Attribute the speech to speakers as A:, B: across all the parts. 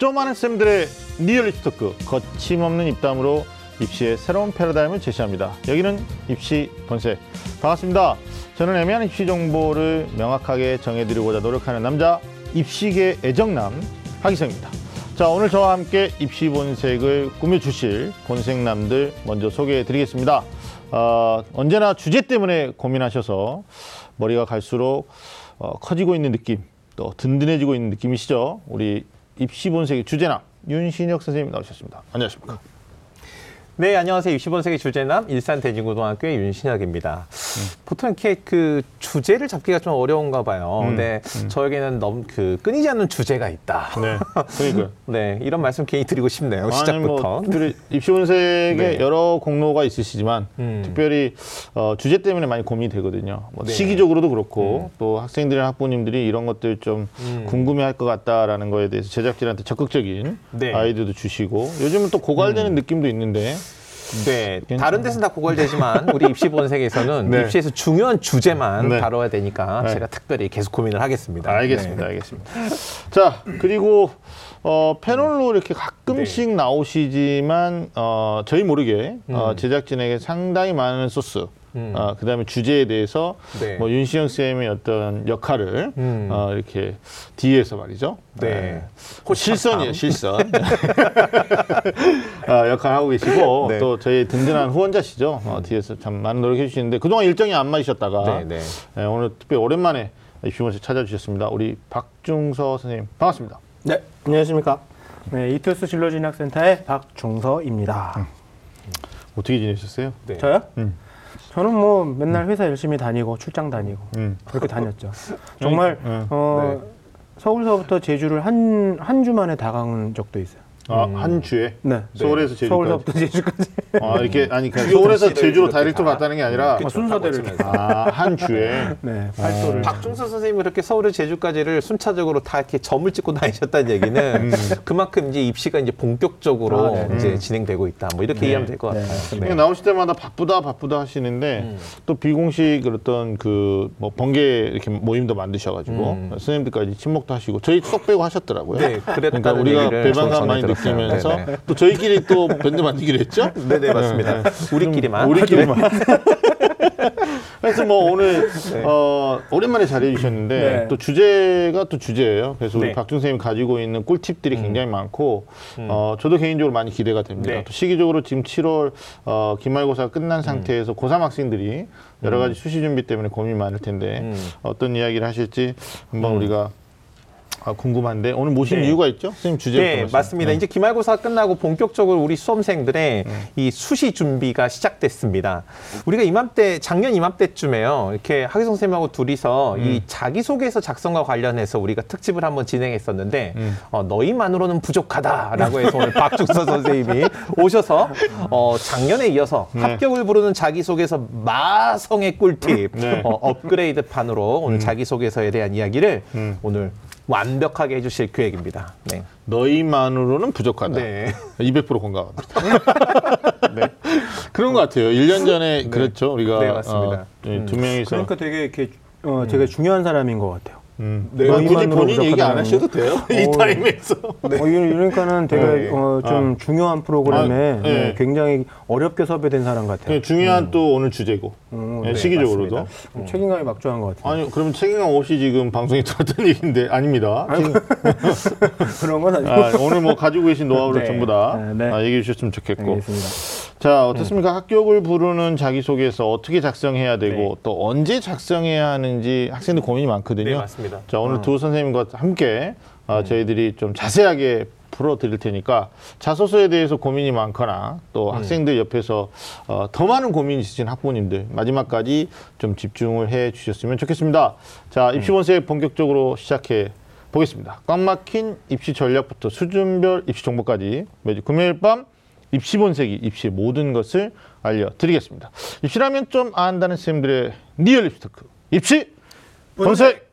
A: 좀 안다는 쌤들의 리얼리티 토크 거침없는 입담으로 입시의 새로운 패러다임을 제시합니다. 여기는 입시 본색 반갑습니다. 저는 애매한 입시 정보를 명확하게 정해드리고자 노력하는 남자 입시계 애정남 하기성입니다. 자 오늘 저와 함께 입시 본색을 꾸며주실 본색남들 먼저 소개해드리겠습니다. 어, 언제나 주제 때문에 고민하셔서 머리가 갈수록 어, 커지고 있는 느낌 또 든든해지고 있는 느낌이시죠? 우리 입시 본색의 주제남 윤신혁 선생님 나오셨습니다. 안녕하십니까?
B: 네, 안녕하세요. 60원세기 주제남 일산 대진고등학교의 윤신혁입니다. 보통 이렇게 그 주제를 잡기가 좀 어려운가 봐요.
A: 음,
B: 근데 저에게는 너무 그 끊이지 않는 주제가 있다.
A: 네, 그러니까
B: 네, 이런 말씀 괜히 드리고 싶네요. 시작부터.
A: 뭐, 특별히 입시 본색에
B: 네.
A: 여러 공로가 있으시지만
B: 음.
A: 특별히 어, 주제 때문에 많이 고민이 되거든요. 뭐
B: 네.
A: 시기적으로도 그렇고 또 학생들이나 학부모님들이 이런 것들 좀
B: 음.
A: 궁금해할 것 같다라는 거에 대해서 제작진한테 적극적인
B: 네.
A: 아이디어도 주시고 요즘은 또 고갈되는 느낌도 있는데
B: 네, 다른 데서는 다 고갈되지만 우리 입시 본색에서는
A: 네.
B: 입시에서 중요한 주제만
A: 네.
B: 다뤄야 되니까
A: 네.
B: 제가 특별히 계속 고민을 하겠습니다.
A: 알겠습니다,
B: 네.
A: 알겠습니다. 자 그리고 어, 패널로 이렇게 가끔씩
B: 네.
A: 나오시지만 어, 저희 모르게 어,
B: 음.
A: 제작진에게 상당히 많은 소스.
B: 음.
A: 어, 그다음에 주제에 대해서
B: 네.
A: 뭐 윤시영 쌤의 어떤 역할을
B: 음.
A: 어, 이렇게 뒤에서 말이죠.
B: 네.
A: 어, 실선이에요, 실선. 어, 역할 하고 계시고
B: 네.
A: 또 저희 든든한 후원자시죠. 어, 뒤에서 참 많은 노력해 주시는데 그동안 일정이 안 맞으셨다가
B: 네, 네.
A: 네, 오늘 특별히 오랜만에 입시원에 찾아주셨습니다. 우리 박중서 선생님 반갑습니다.
C: 네, 안녕하십니까. 네, 이투스 진로진학센터의 박중서입니다.
A: 어떻게 지내셨어요?
B: 네.
C: 저요?
A: 음.
C: 저는 뭐 맨날 회사 열심히 다니고 출장 다니고
A: 음.
C: 그렇게 다녔죠. 정말
A: 음.
C: 어, 서울서부터 제주를 한 한 주 만에 다간 적도 있어요.
A: 아,
B: 음.
A: 한 주에
C: 네.
A: 서울에서 제주까지.
C: 서울서부터 제주까지
A: 아, 이렇게 아니 그냥 서울에서 제주로
B: 이렇게
A: 다이렉트로
B: 다.
A: 갔다는 게 아니라
B: 그쵸,
C: 순서대로
B: 다 거치면서.
A: 아, 한 주에
C: 네, 팔도를
B: 박중서 선생님이 그렇게 서울에 제주까지를 순차적으로 다 이렇게 점을 찍고 다니셨다는 얘기는 그만큼 이제 입시가 이제 본격적으로
C: 아, 네.
B: 이제 진행되고 있다. 뭐 이렇게
A: 네.
B: 이해하면 될것
C: 네,
B: 같아요.
A: 그냥 나오실 때마다 바쁘다 바쁘다 하시는데
B: 음.
A: 또 비공식 어떤 그뭐 번개 이렇게 모임도 만드셔가지고
B: 음.
A: 선생님들까지 친목도 하시고 저희 쏙 빼고 하셨더라고요.
B: 네, 그랬다는
A: 그러니까 우리가 배반감 많이
B: 들었어요.
A: 느끼면서
B: 네네.
A: 또 저희끼리 또 밴드 만들기로 했죠.
B: 네네 맞습니다. 우리끼리만.
A: 우리끼리만. 그래서 뭐 오늘
B: 네.
A: 어, 오랜만에 자리해 주셨는데
C: 네.
A: 또 주제가 또 주제예요. 그래서 우리
B: 네.
A: 박준 선생님이 가지고 있는 꿀팁들이 굉장히 많고
B: 음.
A: 어, 저도 개인적으로 많이 기대가 됩니다.
B: 네.
A: 또 시기적으로 지금 7월 어, 기말고사가 끝난 상태에서 고3 학생들이 여러 가지 수시 준비 때문에 고민이 많을 텐데
B: 음.
A: 어떤 이야기를 하실지 한번 우리가 아, 궁금한데 오늘 모신
B: 네.
A: 이유가 있죠? 선생님 주제부터
B: 네. 맞습니다.
A: 네.
B: 이제 기말고사 끝나고 본격적으로 우리 수험생들의 이 수시 준비가 시작됐습니다. 우리가 이맘때 작년 이맘때쯤에요. 이렇게 하기성 선생님하고 둘이서 이 자기소개서 작성과 관련해서 우리가 특집을 한번 진행했었는데 어, 너희만으로는 부족하다라고 해서 오늘 박중서 선생님이 오셔서 어, 작년에 이어서
A: 네.
B: 합격을 부르는 자기소개서 마성의 꿀팁
A: 네.
B: 어, 업그레이드 판으로 오늘 자기소개서에 대한 이야기를
A: 음.
B: 오늘 완벽하게 해주실 계획입니다. 네.
A: 너희만으로는 부족하다.
B: 네.
A: 200% 공감합니다. 네. 그런 것 같아요. 1년 전에 그랬죠. 우리가
B: 네, 맞습니다.
A: 어, 저희 두 명이서
C: 그러니까 되게 이렇게 어, 되게 중요한 사람인 것 같아요.
A: 음.
B: 네,
A: 아, 굳이 본인 얘기 안 하셔도 돼요. 이
C: 어,
A: 타임에서.
C: 어, 이거- 이러니까는 되게
B: 네.
C: 어, 좀 중요한 프로그램에
A: 아, 네.
C: 네, 굉장히 어렵게 섭외된 사람 같아요.
A: 그냥 중요한 또 오늘 주제고
C: 음,
A: 네,
C: 네,
A: 시기적으로도
C: 책임감이 막중한 것 같아요.
A: 아니 그러면 책임감 없이 지금 방송에 들었던 얘기인데 아닙니다. 지금,
C: 그런 건 아니고.
A: 아, 오늘 뭐 가지고 계신 노하우를
C: 네.
A: 전부 다
C: 네, 네.
A: 아, 얘기해 주셨으면 좋겠고
C: 알겠습니다.
A: 자 어떻습니까? 합격을 부르는 자기소개서 어떻게 작성해야 되고
B: 네.
A: 또 언제 작성해야 하는지 학생들 고민이 많거든요.
B: 네, 맞습니다.
A: 자 오늘 두 선생님과 함께 어, 저희들이 좀 자세하게 풀어드릴 테니까 자소서에 대해서 고민이 많거나 또 학생들 옆에서 어, 더 많은 고민이 있으신 학부모님들 마지막까지 좀 집중을 해 주셨으면 좋겠습니다. 자 입시 본색 본격적으로 시작해 보겠습니다. 꽉 막힌 입시 전략부터 수준별 입시 정보까지 매주 금요일 밤 입시 본색이 입시의 모든 것을 알려드리겠습니다. 입시라면 좀 안다는 쌤들의 리얼 입시 토크 입시 본색! 네, 선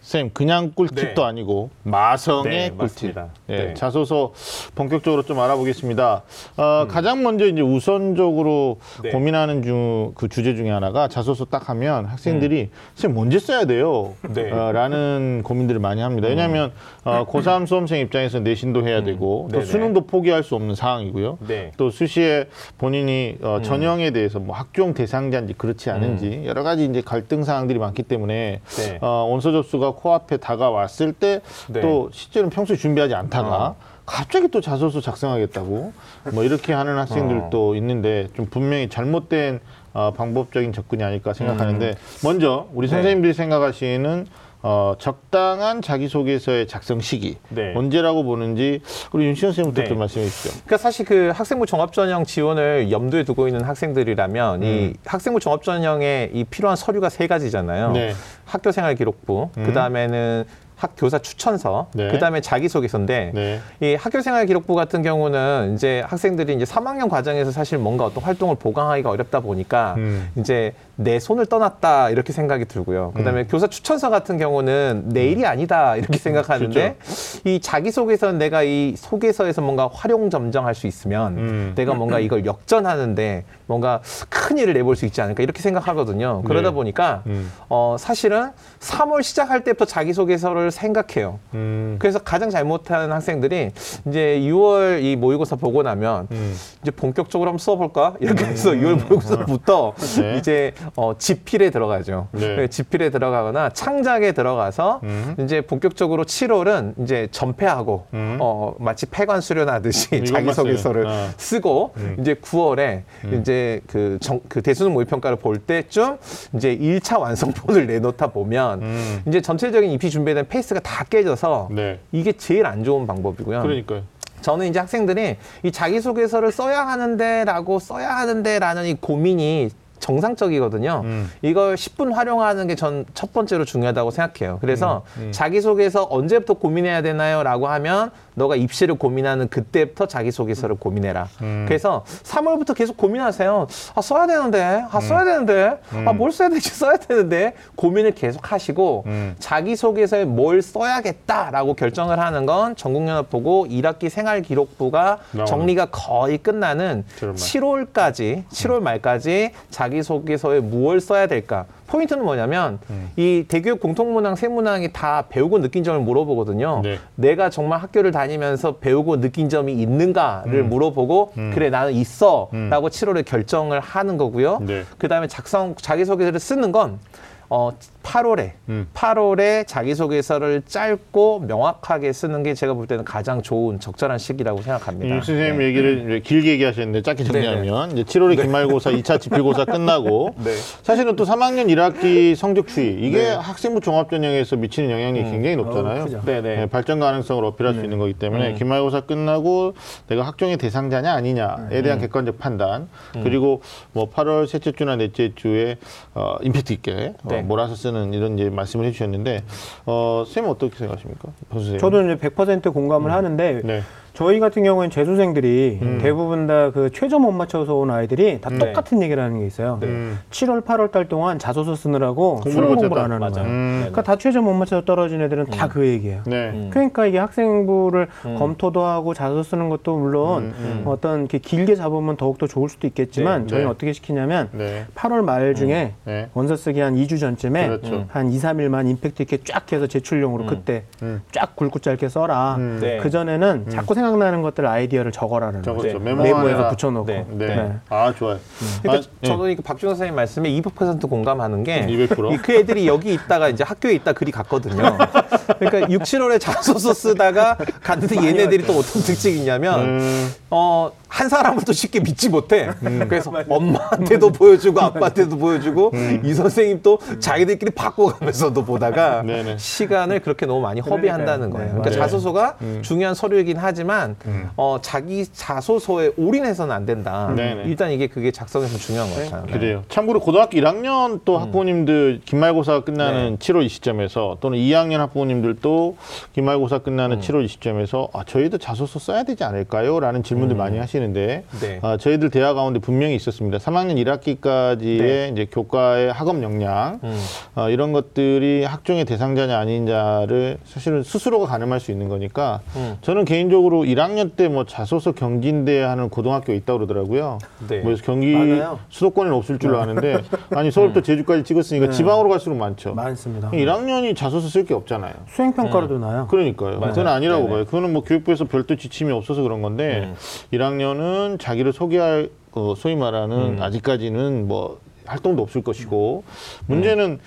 A: 생님 그냥 꿀팁도
B: 네.
A: 아니고 마성의
B: 네,
A: 꿀팁.
B: 맞습니다.
A: 네,
B: 네. 음.
A: 자소서 본격적으로 좀 알아보겠습니다. 어, 가장 먼저 이제 우선적으로
B: 네.
A: 고민하는 중 그 주제 중에 하나가 자소서 딱 하면 학생들이 선생님 언제 써야 돼요?
B: 음. 네. 음.
A: 어, 라는 고민들을 많이 합니다. 왜냐하면 어, 고3 수험생 입장에서 내신도 해야 되고 또
B: 네네.
A: 수능도 포기할 수 없는 상황이고요.
B: 네.
A: 또 수시에 본인이 어, 전형에 대해서 뭐 학종 대상자인지 그렇지 않은지 여러 가지 이제 갈등 사항들이 많기 때문에
B: 네.
A: 어, 원서 접수가 코앞에 다가왔을 때또
B: 네.
A: 실제로는 평소에 준비하지 않다가
B: 어.
A: 갑자기 또 자소서 작성하겠다고 뭐 이렇게 하는 학생들도 있는데 좀 분명히 잘못된 어, 방법적인 접근이 아닐까 생각하는데 먼저 우리
B: 음. 네.
A: 선생님들이 생각하시는 어, 적당한 자기소개서의 작성 시기
B: 네.
A: 언제라고 보는지 우리 윤시현 선생님부터
B: 네.
A: 좀 말씀해 주시죠.
B: 그러니까 사실 그 학생부 종합전형 지원을 염두에 두고 있는 학생들이라면 이 학생부 종합전형에 이 필요한 서류가 세 가지잖아요.
A: 음. 네.
B: 학교생활 기록부, 그 다음에는 학 교사 추천서,
A: 네.
B: 그 다음에 자기소개서인데
A: 네.
B: 이 학교생활 기록부 같은 경우는 이제 학생들이 이제 3학년 과정에서 사실 뭔가 어떤 활동을 보강하기가 어렵다 보니까
A: 음.
B: 이제 내 손을 떠났다 이렇게 생각이 들고요. 그다음에 교사 추천서 같은 경우는 내 일이 아니다 이렇게 생각하는데 이 자기소개서는 내가 이 소개서에서 뭔가 활용 점정할 수 있으면
A: 음.
B: 내가 뭔가 이걸 역전하는데 뭔가 큰 일을 내볼 수 있지 않을까 이렇게 생각하거든요. 그러다
A: 네.
B: 보니까
A: 음.
B: 어 사실은 3월 시작할 때부터 자기소개서를 생각해요.
A: 음.
B: 그래서 가장 잘못하는 학생들이 이제 6월 이 모의고사 보고 나면
A: 음.
B: 이제 본격적으로 한번 써볼까 이렇게 해서 6월 모의고사부터
A: 네.
B: 이제 어, 지필에 들어가죠.
A: 네.
B: 네, 지필에 들어가거나 창작에 들어가서
A: 음.
B: 이제 본격적으로 7월은 이제 전폐하고
A: 음.
B: 어, 마치 폐관 수련하듯이 자기소개서를.
A: 어.
B: 쓰고 이제 9월에 이제 그, 정, 그 대수능 모의 평가를 볼 때쯤 이제 1차 완성본을 내놓다 보면
A: 음.
B: 이제 전체적인 입시 대한 페이스가 다 깨져서
A: 네.
B: 이게 제일 안 좋은 방법이고요.
A: 그러니까요.
B: 저는 이제 학생들이 이 자기소개서를 써야 하는데라고 써야 하는데라는 이 고민이 정상적이거든요.
A: 음.
B: 이걸 십분 활용하는 게 전 첫 번째로 중요하다고 생각해요. 그래서
A: 음,
B: 자기소개서 언제부터 고민해야 되나요? 라고 하면 너가 입시를 고민하는 그때부터 자기소개서를 고민해라.
A: 음.
B: 그래서 3월부터 계속 고민하세요. 아, 써야 되는데, 아, 써야 되는데, 아, 뭘 써야 될지 써야 되는데, 고민을 계속 하시고,
A: 음.
B: 자기소개서에 뭘 써야겠다라고 결정을 하는 건 전국연합 보고 1학기 생활기록부가. 정리가 거의 끝나는
A: 7월 말.
B: 7월까지, 7월 말까지 자기 소개서에 무엇을 써야 될까? 포인트는 뭐냐면
A: 음.
B: 이 대교육 공통문항, 세문항이 다 배우고 느낀 점을 물어보거든요.
A: 네.
B: 내가 정말 학교를 다니면서 배우고 느낀 점이 있는가를 물어보고 그래 나는 있어라고 7월에 결정을 하는 거고요.
A: 네.
B: 그다음에 작성 자기소개서를 쓰는 건 어, 8월에
A: 음.
B: 8월에 자기소개서를 짧고 명확하게 쓰는 게 제가 볼 때는 가장 좋은 적절한 시기라고 생각합니다.
A: 임 선생님
B: 네.
A: 얘기를 길게 얘기하셨는데 짧게 정리하면 이제 7월에 기말고사 2차 지필고사 끝나고
B: 네.
A: 사실은 또 3학년 1학기 성적 추이 이게 학생부 종합전형에서 미치는 영향이 굉장히 높잖아요.
B: 네네.
A: 네, 발전 가능성을 어필할 수 있는 거기 때문에
B: 음.
A: 기말고사 끝나고 내가 학종의 대상자냐 아니냐에 대한 객관적 판단 그리고 뭐 8월 셋째 주나 넷째 주에 어, 임팩트 있게 어,
B: 네.
A: 몰아서 쓰는 이런 이제 말씀을 해주셨는데 어, 선생님 어떻게 생각하십니까? 선생님.
C: 저도 이제 100% 공감을 하는데
A: 네.
C: 저희 같은 경우에는 재수생들이 대부분 다 그 최저 못 맞춰서 온 아이들이 다
A: 네.
C: 똑같은 얘기를 하는 게 있어요.
A: 음.
C: 7월, 8월 달 동안 자소서 쓰느라고
A: 공부를
C: 수능 공부를. 안 하는
B: 맞아요.
C: 거예요.
A: 음.
C: 그러니까 다 최저 못 맞춰서 떨어진 애들은 다 그 얘기예요.
A: 네.
B: 음.
C: 그러니까 이게 학생부를 검토도 하고 자소서 쓰는 것도 물론 어떤 이렇게 길게 잡으면 더욱더 좋을 수도 있겠지만
A: 네,
C: 저희는
A: 네.
C: 어떻게 시키냐면
A: 네.
C: 8월 말 중에
A: 네.
C: 원서 쓰기 한 2주 전쯤에
A: 그렇죠.
C: 한 2, 3일만 임팩트 있게 쫙 해서 제출용으로 그때
A: 음.
C: 쫙 굵고 짧게 써라.
A: 음.
B: 네.
C: 그 전에는 자꾸 생각나는 것들 아이디어를 적어라는
A: 적었죠.
C: 거죠.
B: 네.
A: 메모
C: 메모에서. 붙여놓고.
B: 네.
A: 네.
C: 네.
A: 아 좋아요.
B: 그러니까
A: 아,
B: 저도 이 박준호 선생님 말씀에 200% 공감하는 게
A: 200%?
B: 이그 애들이 여기 있다가 이제 학교에 있다 그리 갔거든요. 그러니까 6, 7월에 자소서 쓰다가 갔는데 얘네들이 또 어떤 특징이 있냐면
A: 음,
B: 어, 한 사람을 또 쉽게 믿지 못해. 그래서 엄마한테도 보여주고 아빠한테도 보여주고 이 선생님 또 자기들끼리 바꿔가면서도 보다가. 시간을 그렇게 너무 많이 허비한다는 거예요. 그러니까
A: 네.
B: 자소서가 중요한 서류이긴 하지만 하지만 어, 자기 자소서에 올인해서는 안 된다.
A: 네네.
B: 일단 이게 그게 작성에서 중요한 것 같아요. 네.
A: 그래요. 참고로 고등학교 1학년 또 학부모님들 기말고사 끝나는
B: 네.
A: 7월 이 시점에서 또는 2학년 학부모님들도 기말고사 끝나는
B: 음.
A: 7월 이 시점에서 아, 저희도 자소서 써야 되지 않을까요? 라는 질문들 많이 하시는데
B: 음. 네.
A: 아, 저희들 대학 가운데 분명히 있었습니다. 3학년 1학기까지의
B: 네.
A: 이제 교과의 학업 역량
B: 음.
A: 어, 이런 것들이 학종의 대상자냐 아닌자를 사실은 스스로가 가늠할 수 있는 거니까
B: 음.
A: 저는 개인적으로 1학년 때 뭐 자소서 경진대 하는 고등학교 있다고 그러더라고요.
B: 네.
A: 뭐 경기. 수도권에는 없을 줄로 아는데 아니 서울부터 제주까지 찍었으니까 지방으로 갈수록 많죠.
C: 많습니다.
A: 1학년이 자소서 쓸 게 없잖아요.
C: 수행 평가로도 나요.
A: 그러니까요.
B: 맞아요.
A: 그건 아니라고
B: 네네.
A: 봐요. 그거는 뭐 교육부에서 별도 지침이 없어서 그런 건데
B: 음.
A: 1학년은 자기를 소개할 그 소위 말하는 아직까지는 뭐 활동도 없을 것이고 문제는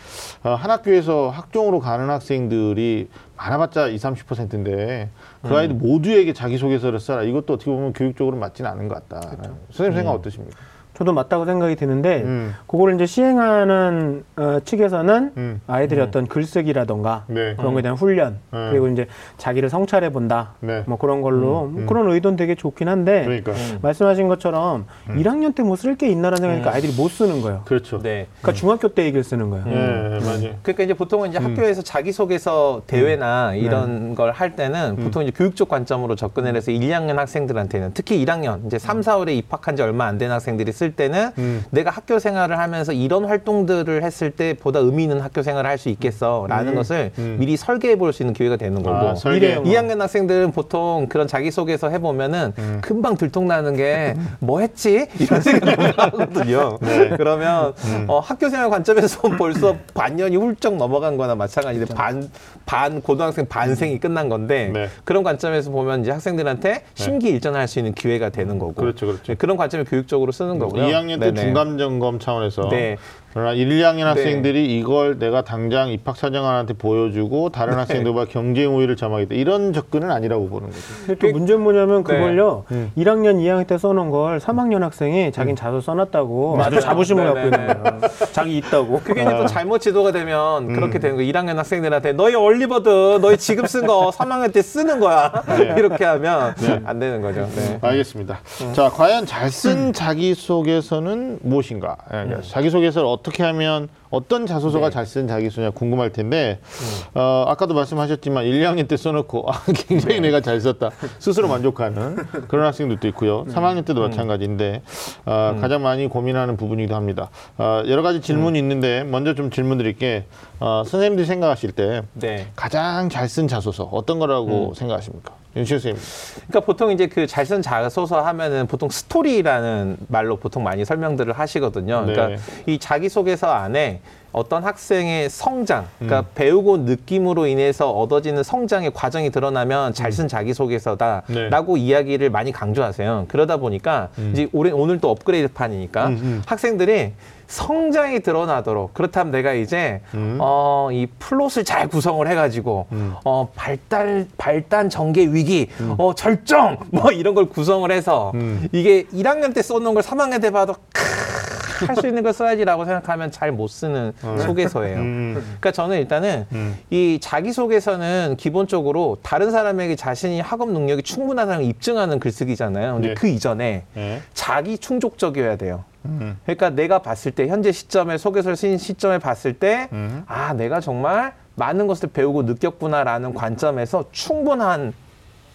A: 어, 한 학교에서 학종으로 가는 학생들이 많아봤자 20, 30%인데 그 아이들 모두에게 자기소개서를 써라. 이것도 어떻게 보면 교육적으로 맞지는 않은 것 같다. 선생님 생각 어떠십니까?
C: 저도 맞다고 생각이 드는데
A: 음.
C: 그거를 이제 시행하는 어, 측에서는
A: 음.
C: 아이들이 어떤 글쓰기라던가
A: 네.
C: 그런 거에 대한 훈련
A: 음.
C: 그리고 이제 자기를 성찰해 본다
A: 네.
C: 뭐 그런 걸로 뭐 그런 의도는 되게 좋긴 한데
A: 그러니까.
C: 말씀하신 것처럼 1학년 때 뭐 쓸 게 있나라는 생각하니까 아이들이 못 쓰는 거예요.
A: 그렇죠.
B: 네.
C: 그러니까 중학교 때 얘기를 쓰는 거예요.
A: 예, 맞아요.
B: 그러니까 이제 보통은 이제 학교에서 자기소개서 대회나 이런 걸 할 때는 보통 이제 교육적 관점으로 접근을 해서 1, 2학년 학생들한테는 특히 1학년 이제 3, 4월에 입학한 지 얼마 안 된 학생들이 쓸 때는
A: 음.
B: 내가 학교 생활을 하면서 이런 활동들을 했을 때 보다 의미 있는 학교 생활을 할 수 있겠어라는
A: 음.
B: 것을
A: 음.
B: 미리 설계해 볼 수 있는 기회가 되는 거고
A: 아, 설계.
C: 미래형.
B: 2학년 학생들은 보통 그런 자기소개서 해보면은
A: 음.
B: 금방 들통나는 게 뭐 했지? 이런 생각이 하거든요.
A: 네.
B: 그러면
A: 음.
B: 어, 학교 생활 관점에서 벌써 반년이 훌쩍 넘어간 거나 마찬가지인데 반, 반, 고등학생 반생이 끝난 건데
A: 네.
B: 그런 관점에서 보면 이제 학생들한테 심기일전할 수 있는 기회가 되는 거고.
A: 그렇죠, 그렇죠.
B: 네, 그런 관점을 교육적으로 쓰는 거고 요.
A: 2학년 때
B: 네네.
A: 중간 점검 차원에서
B: 네.
A: 그러나 1, 2학년
B: 네.
A: 학생들이 이걸 내가 당장 입학 사정관한테 보여주고 다른
B: 네.
A: 학생들과 경쟁 우위를 점하겠다 이런 접근은 아니라고 보는 거죠.
C: 또 문제는 뭐냐면
B: 네.
C: 그걸요.
A: 음.
C: 1학년, 2학년 때 써놓은 걸 3학년 학생이 자기는 자소 써놨다고 아주 자부심을 갖고. 있는 거예요. 자기 있다고.
B: 그게 이제 또 잘못 지도가 되면
A: 음.
B: 그렇게 되는 거예요. 1학년 학생들한테 너희 얼리버드 너희 지금 쓴 거 3학년 때 쓰는 거야.
A: 네.
B: 이렇게 하면 안 되는 거죠. 네.
A: 알겠습니다. 자, 과연 잘 쓴 자기소개서는 무엇인가? 예, 그러니까 자기소개서를 어 떻게 하면 어떤 자소서가
B: 네.
A: 잘쓴 자기소냐 궁금할 텐데 어, 아까도 말씀하셨지만 1, 2학년 때 써놓고 아, 굉장히 내가 잘 썼다 스스로 만족하는 그런 학생들도 있고요. 3학년 때도 마찬가지인데 어, 가장 많이 고민하는 부분이기도 합니다. 어, 여러 가지 질문이 있는데 먼저 좀 질문 드릴게 어, 선생님들이 생각하실 때
B: 네.
A: 가장 잘 쓴 자소서 어떤 거라고 생각하십니까? 윤실 선생님.
B: 그러니까 보통 이제 그 잘 쓴 자소서 하면은 보통 스토리라는 말로 보통 많이 설명들을 하시거든요.
A: 네.
B: 그러니까 이 자기소개서 안에 어떤 학생의 성장, 그러니까
A: 음.
B: 배우고 느낌으로 인해서 얻어지는 성장의 과정이 드러나면 잘
A: 음.
B: 쓴 자기소개서다라고
A: 네.
B: 이야기를 많이 강조하세요. 그러다 보니까 이제 올해 오늘 또 업그레이드 판이니까
A: 음, 음.
B: 학생들이 성장이 드러나도록 그렇다면 내가 이제
A: 음.
B: 어, 이 플롯을 잘 구성을 해가지고 어, 발달 발단 전개 위기 어, 절정 뭐 이런 걸 구성을 해서
A: 음.
B: 이게 1학년 때 써놓은 걸 3학년 때 봐도 할 수 있는 걸 써야지라고 생각하면 잘 못 쓰는 소개서예요.
A: 음.
B: 그러니까 저는 일단은
A: 음.
B: 이 자기소개서는 기본적으로 다른 사람에게 자신이 학업 능력이 충분하다는 걸 입증하는 글쓰기잖아요. 근데
A: 네.
B: 그 이전에
A: 네.
B: 자기 충족적이어야 돼요.
A: 음.
B: 그러니까 내가 봤을 때 현재 시점에 소개서를 쓴 시점에 봤을 때
A: 음.
B: 아, 내가 정말 많은 것을 배우고 느꼈구나라는 관점에서 충분한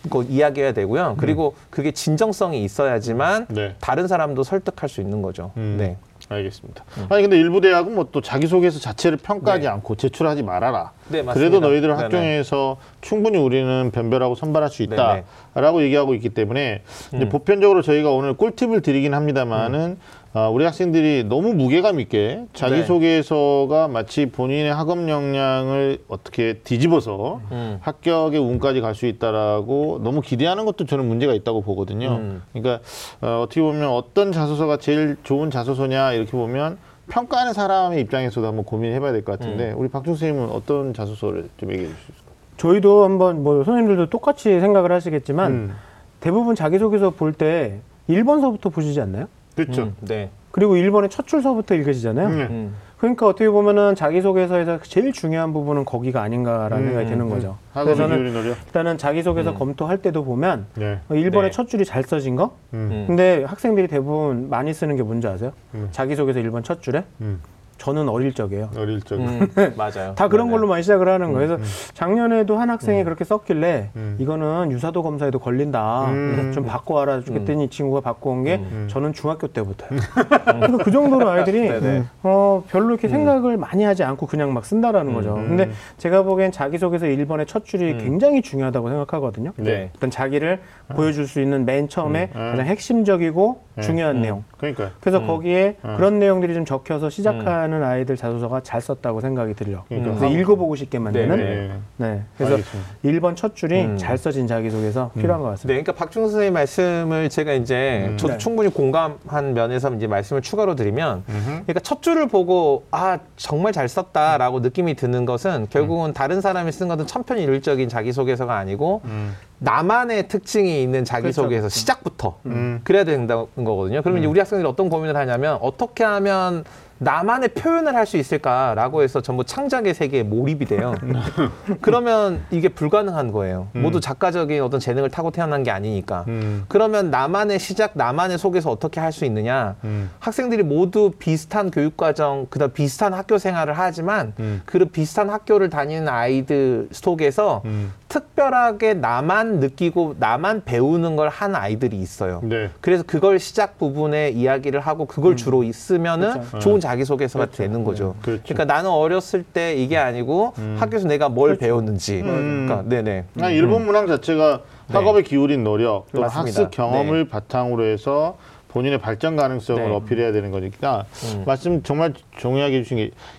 B: 거 이야기해야 되고요. 그리고 그게 진정성이 있어야지만
A: 음. 네.
B: 다른 사람도 설득할 수 있는 거죠.
A: 음.
B: 네.
A: 알겠습니다. 아니 근데 일부 대학은 뭐 또 자기소개서 자체를 평가하지
B: 네.
A: 않고 제출하지 말아라.
B: 네, 맞습니다.
A: 그래도 너희들
B: 네네.
A: 학종에서 충분히 우리는 변별하고 선발할 수 있다라고 얘기하고 있기 때문에 이제
B: 음.
A: 보편적으로 저희가 오늘 꿀팁을 드리긴 합니다만은 아, 우리 학생들이 너무 무게감 있게 자기소개서가 마치 본인의 학업 역량을 어떻게 뒤집어서
B: 음.
A: 합격의 운까지 갈 수 있다라고 너무 기대하는 것도 저는 문제가 있다고 보거든요.
B: 음.
A: 그러니까 어, 어떻게 보면 어떤 자소서가 제일 좋은 자소서냐 이렇게 보면 평가하는 사람의 입장에서도 한번 고민해봐야 될 것 같은데 우리 박준 선생님은 어떤 자소서를 좀 얘기해 주실 수 있을까요?
C: 저희도 한번 뭐 선생님들도 똑같이 생각을 하시겠지만
A: 음.
C: 대부분 자기소개서 볼 때 1번서부터 보시지 않나요?
A: 그렇죠.
B: 음, 네.
C: 그리고 1번의 첫 줄서부터 읽으시잖아요.
A: 음.
B: 음.
C: 그러니까 어떻게 보면은 자기소개서에서 제일 중요한 부분은 거기가 아닌가라는
A: 음,
C: 생각이 드는
A: 음.
C: 거죠.
A: 학업의
C: 그래서 저는
A: 기울인 노력.
C: 일단은 자기소개서 검토할 때도 보면
A: 네.
C: 어, 1번의
B: 네.
C: 첫 줄이 잘 써진 거?
A: 음.
C: 근데 학생들이 대부분 많이 쓰는 게 뭔지 아세요?
A: 음.
C: 자기소개서 1번 첫 줄에
A: 음.
C: 저는 어릴 적이에요.
A: 어릴 적.
B: 음, 맞아요.
C: 다 그런
B: 네네.
C: 걸로만 시작을 하는 거예요. 그래서 작년에도 한 학생이 그렇게 썼길래
A: 음.
C: 이거는 유사도 검사에도 걸린다.
A: 음.
C: 좀 바꿔와라. 그랬더니 이 친구가 바꿔온 게
B: 음.
C: 저는 중학교 때부터요. 그러니까 그 정도로 아이들이
B: 네네.
C: 어, 별로 이렇게 생각을 많이 하지 않고 그냥 막 쓴다라는 거죠.
A: 음.
C: 근데 제가 보기엔 자기소개서 1번의 첫 줄이 굉장히 중요하다고 생각하거든요.
B: 네.
C: 어떤 자기를 보여줄 수 있는 맨 처음에
A: 음.
C: 가장 핵심적이고
A: 네.
C: 중요한
B: 음.
C: 내용.
A: 그러니까.
C: 그래서 거기에
A: 음.
C: 그런 내용들이 좀 적혀서 시작하는 아이들 자소서가 잘 썼다고 생각이 들려.
A: 그러니까
C: 그래서
A: 학-
C: 읽어보고 싶게 만드는.
B: 네,
C: 네.
A: 네.
C: 그래서
A: 알겠습니다.
C: 1번 첫 줄이
B: 음.
C: 잘 써진 자기소개서 필요한 것 같습니다.
B: 네, 그러니까 박준수 선생님 말씀을 제가 이제
A: 음.
B: 저도
C: 네.
B: 충분히 공감한 면에서 이제 말씀을 추가로 드리면,
A: 음흠.
B: 그러니까 첫 줄을 보고 아 정말 잘 썼다라고 느낌이 드는 것은 결국은 다른 사람이 쓴 것은 천편일률적인 자기소개서가 아니고
A: 음.
B: 나만의 특징이 있는 자기소개서 시작부터
A: 음.
B: 그래야 된다는 거거든요. 그러면 이제 우리 학생들이 어떤 고민을 하냐면 어떻게 하면 나만의 표현을 할 수 있을까라고 해서 전부 창작의 세계에 몰입이 돼요. 그러면 이게 불가능한 거예요. 모두 작가적인 어떤 재능을 타고 태어난 게 아니니까.
A: 음.
B: 그러면 나만의 시작, 나만의 속에서 어떻게 할 수 있느냐?
A: 음.
B: 학생들이 모두 비슷한 교육과정, 그다음 비슷한 학교 생활을 하지만
A: 음.
B: 그 비슷한 학교를 다니는 아이들 속에서
A: 음.
B: 특별하게 나만 느끼고 나만 배우는 걸 한 아이들이 있어요.
A: 네.
B: 그래서 그걸 시작 부분에 이야기를 하고 그걸 주로 있으면은
C: 그렇죠.
B: 좋은 자기소개서가 되는 거죠.
A: 그렇죠.
B: 그러니까 나는 어렸을 때 이게 아니고 학교에서 내가 뭘 배웠는지.
A: 음.
B: 그러니까 네네.
A: 아, 일본 문항 자체가
B: 네.
A: 학업에 기울인 노력
B: 맞습니다.
A: 학습 경험을 바탕으로 해서 본인의 발전 가능성을
B: 네.
A: 어필해야 되는 거니까
B: 음.
A: 말씀 정말 중요하게 해주신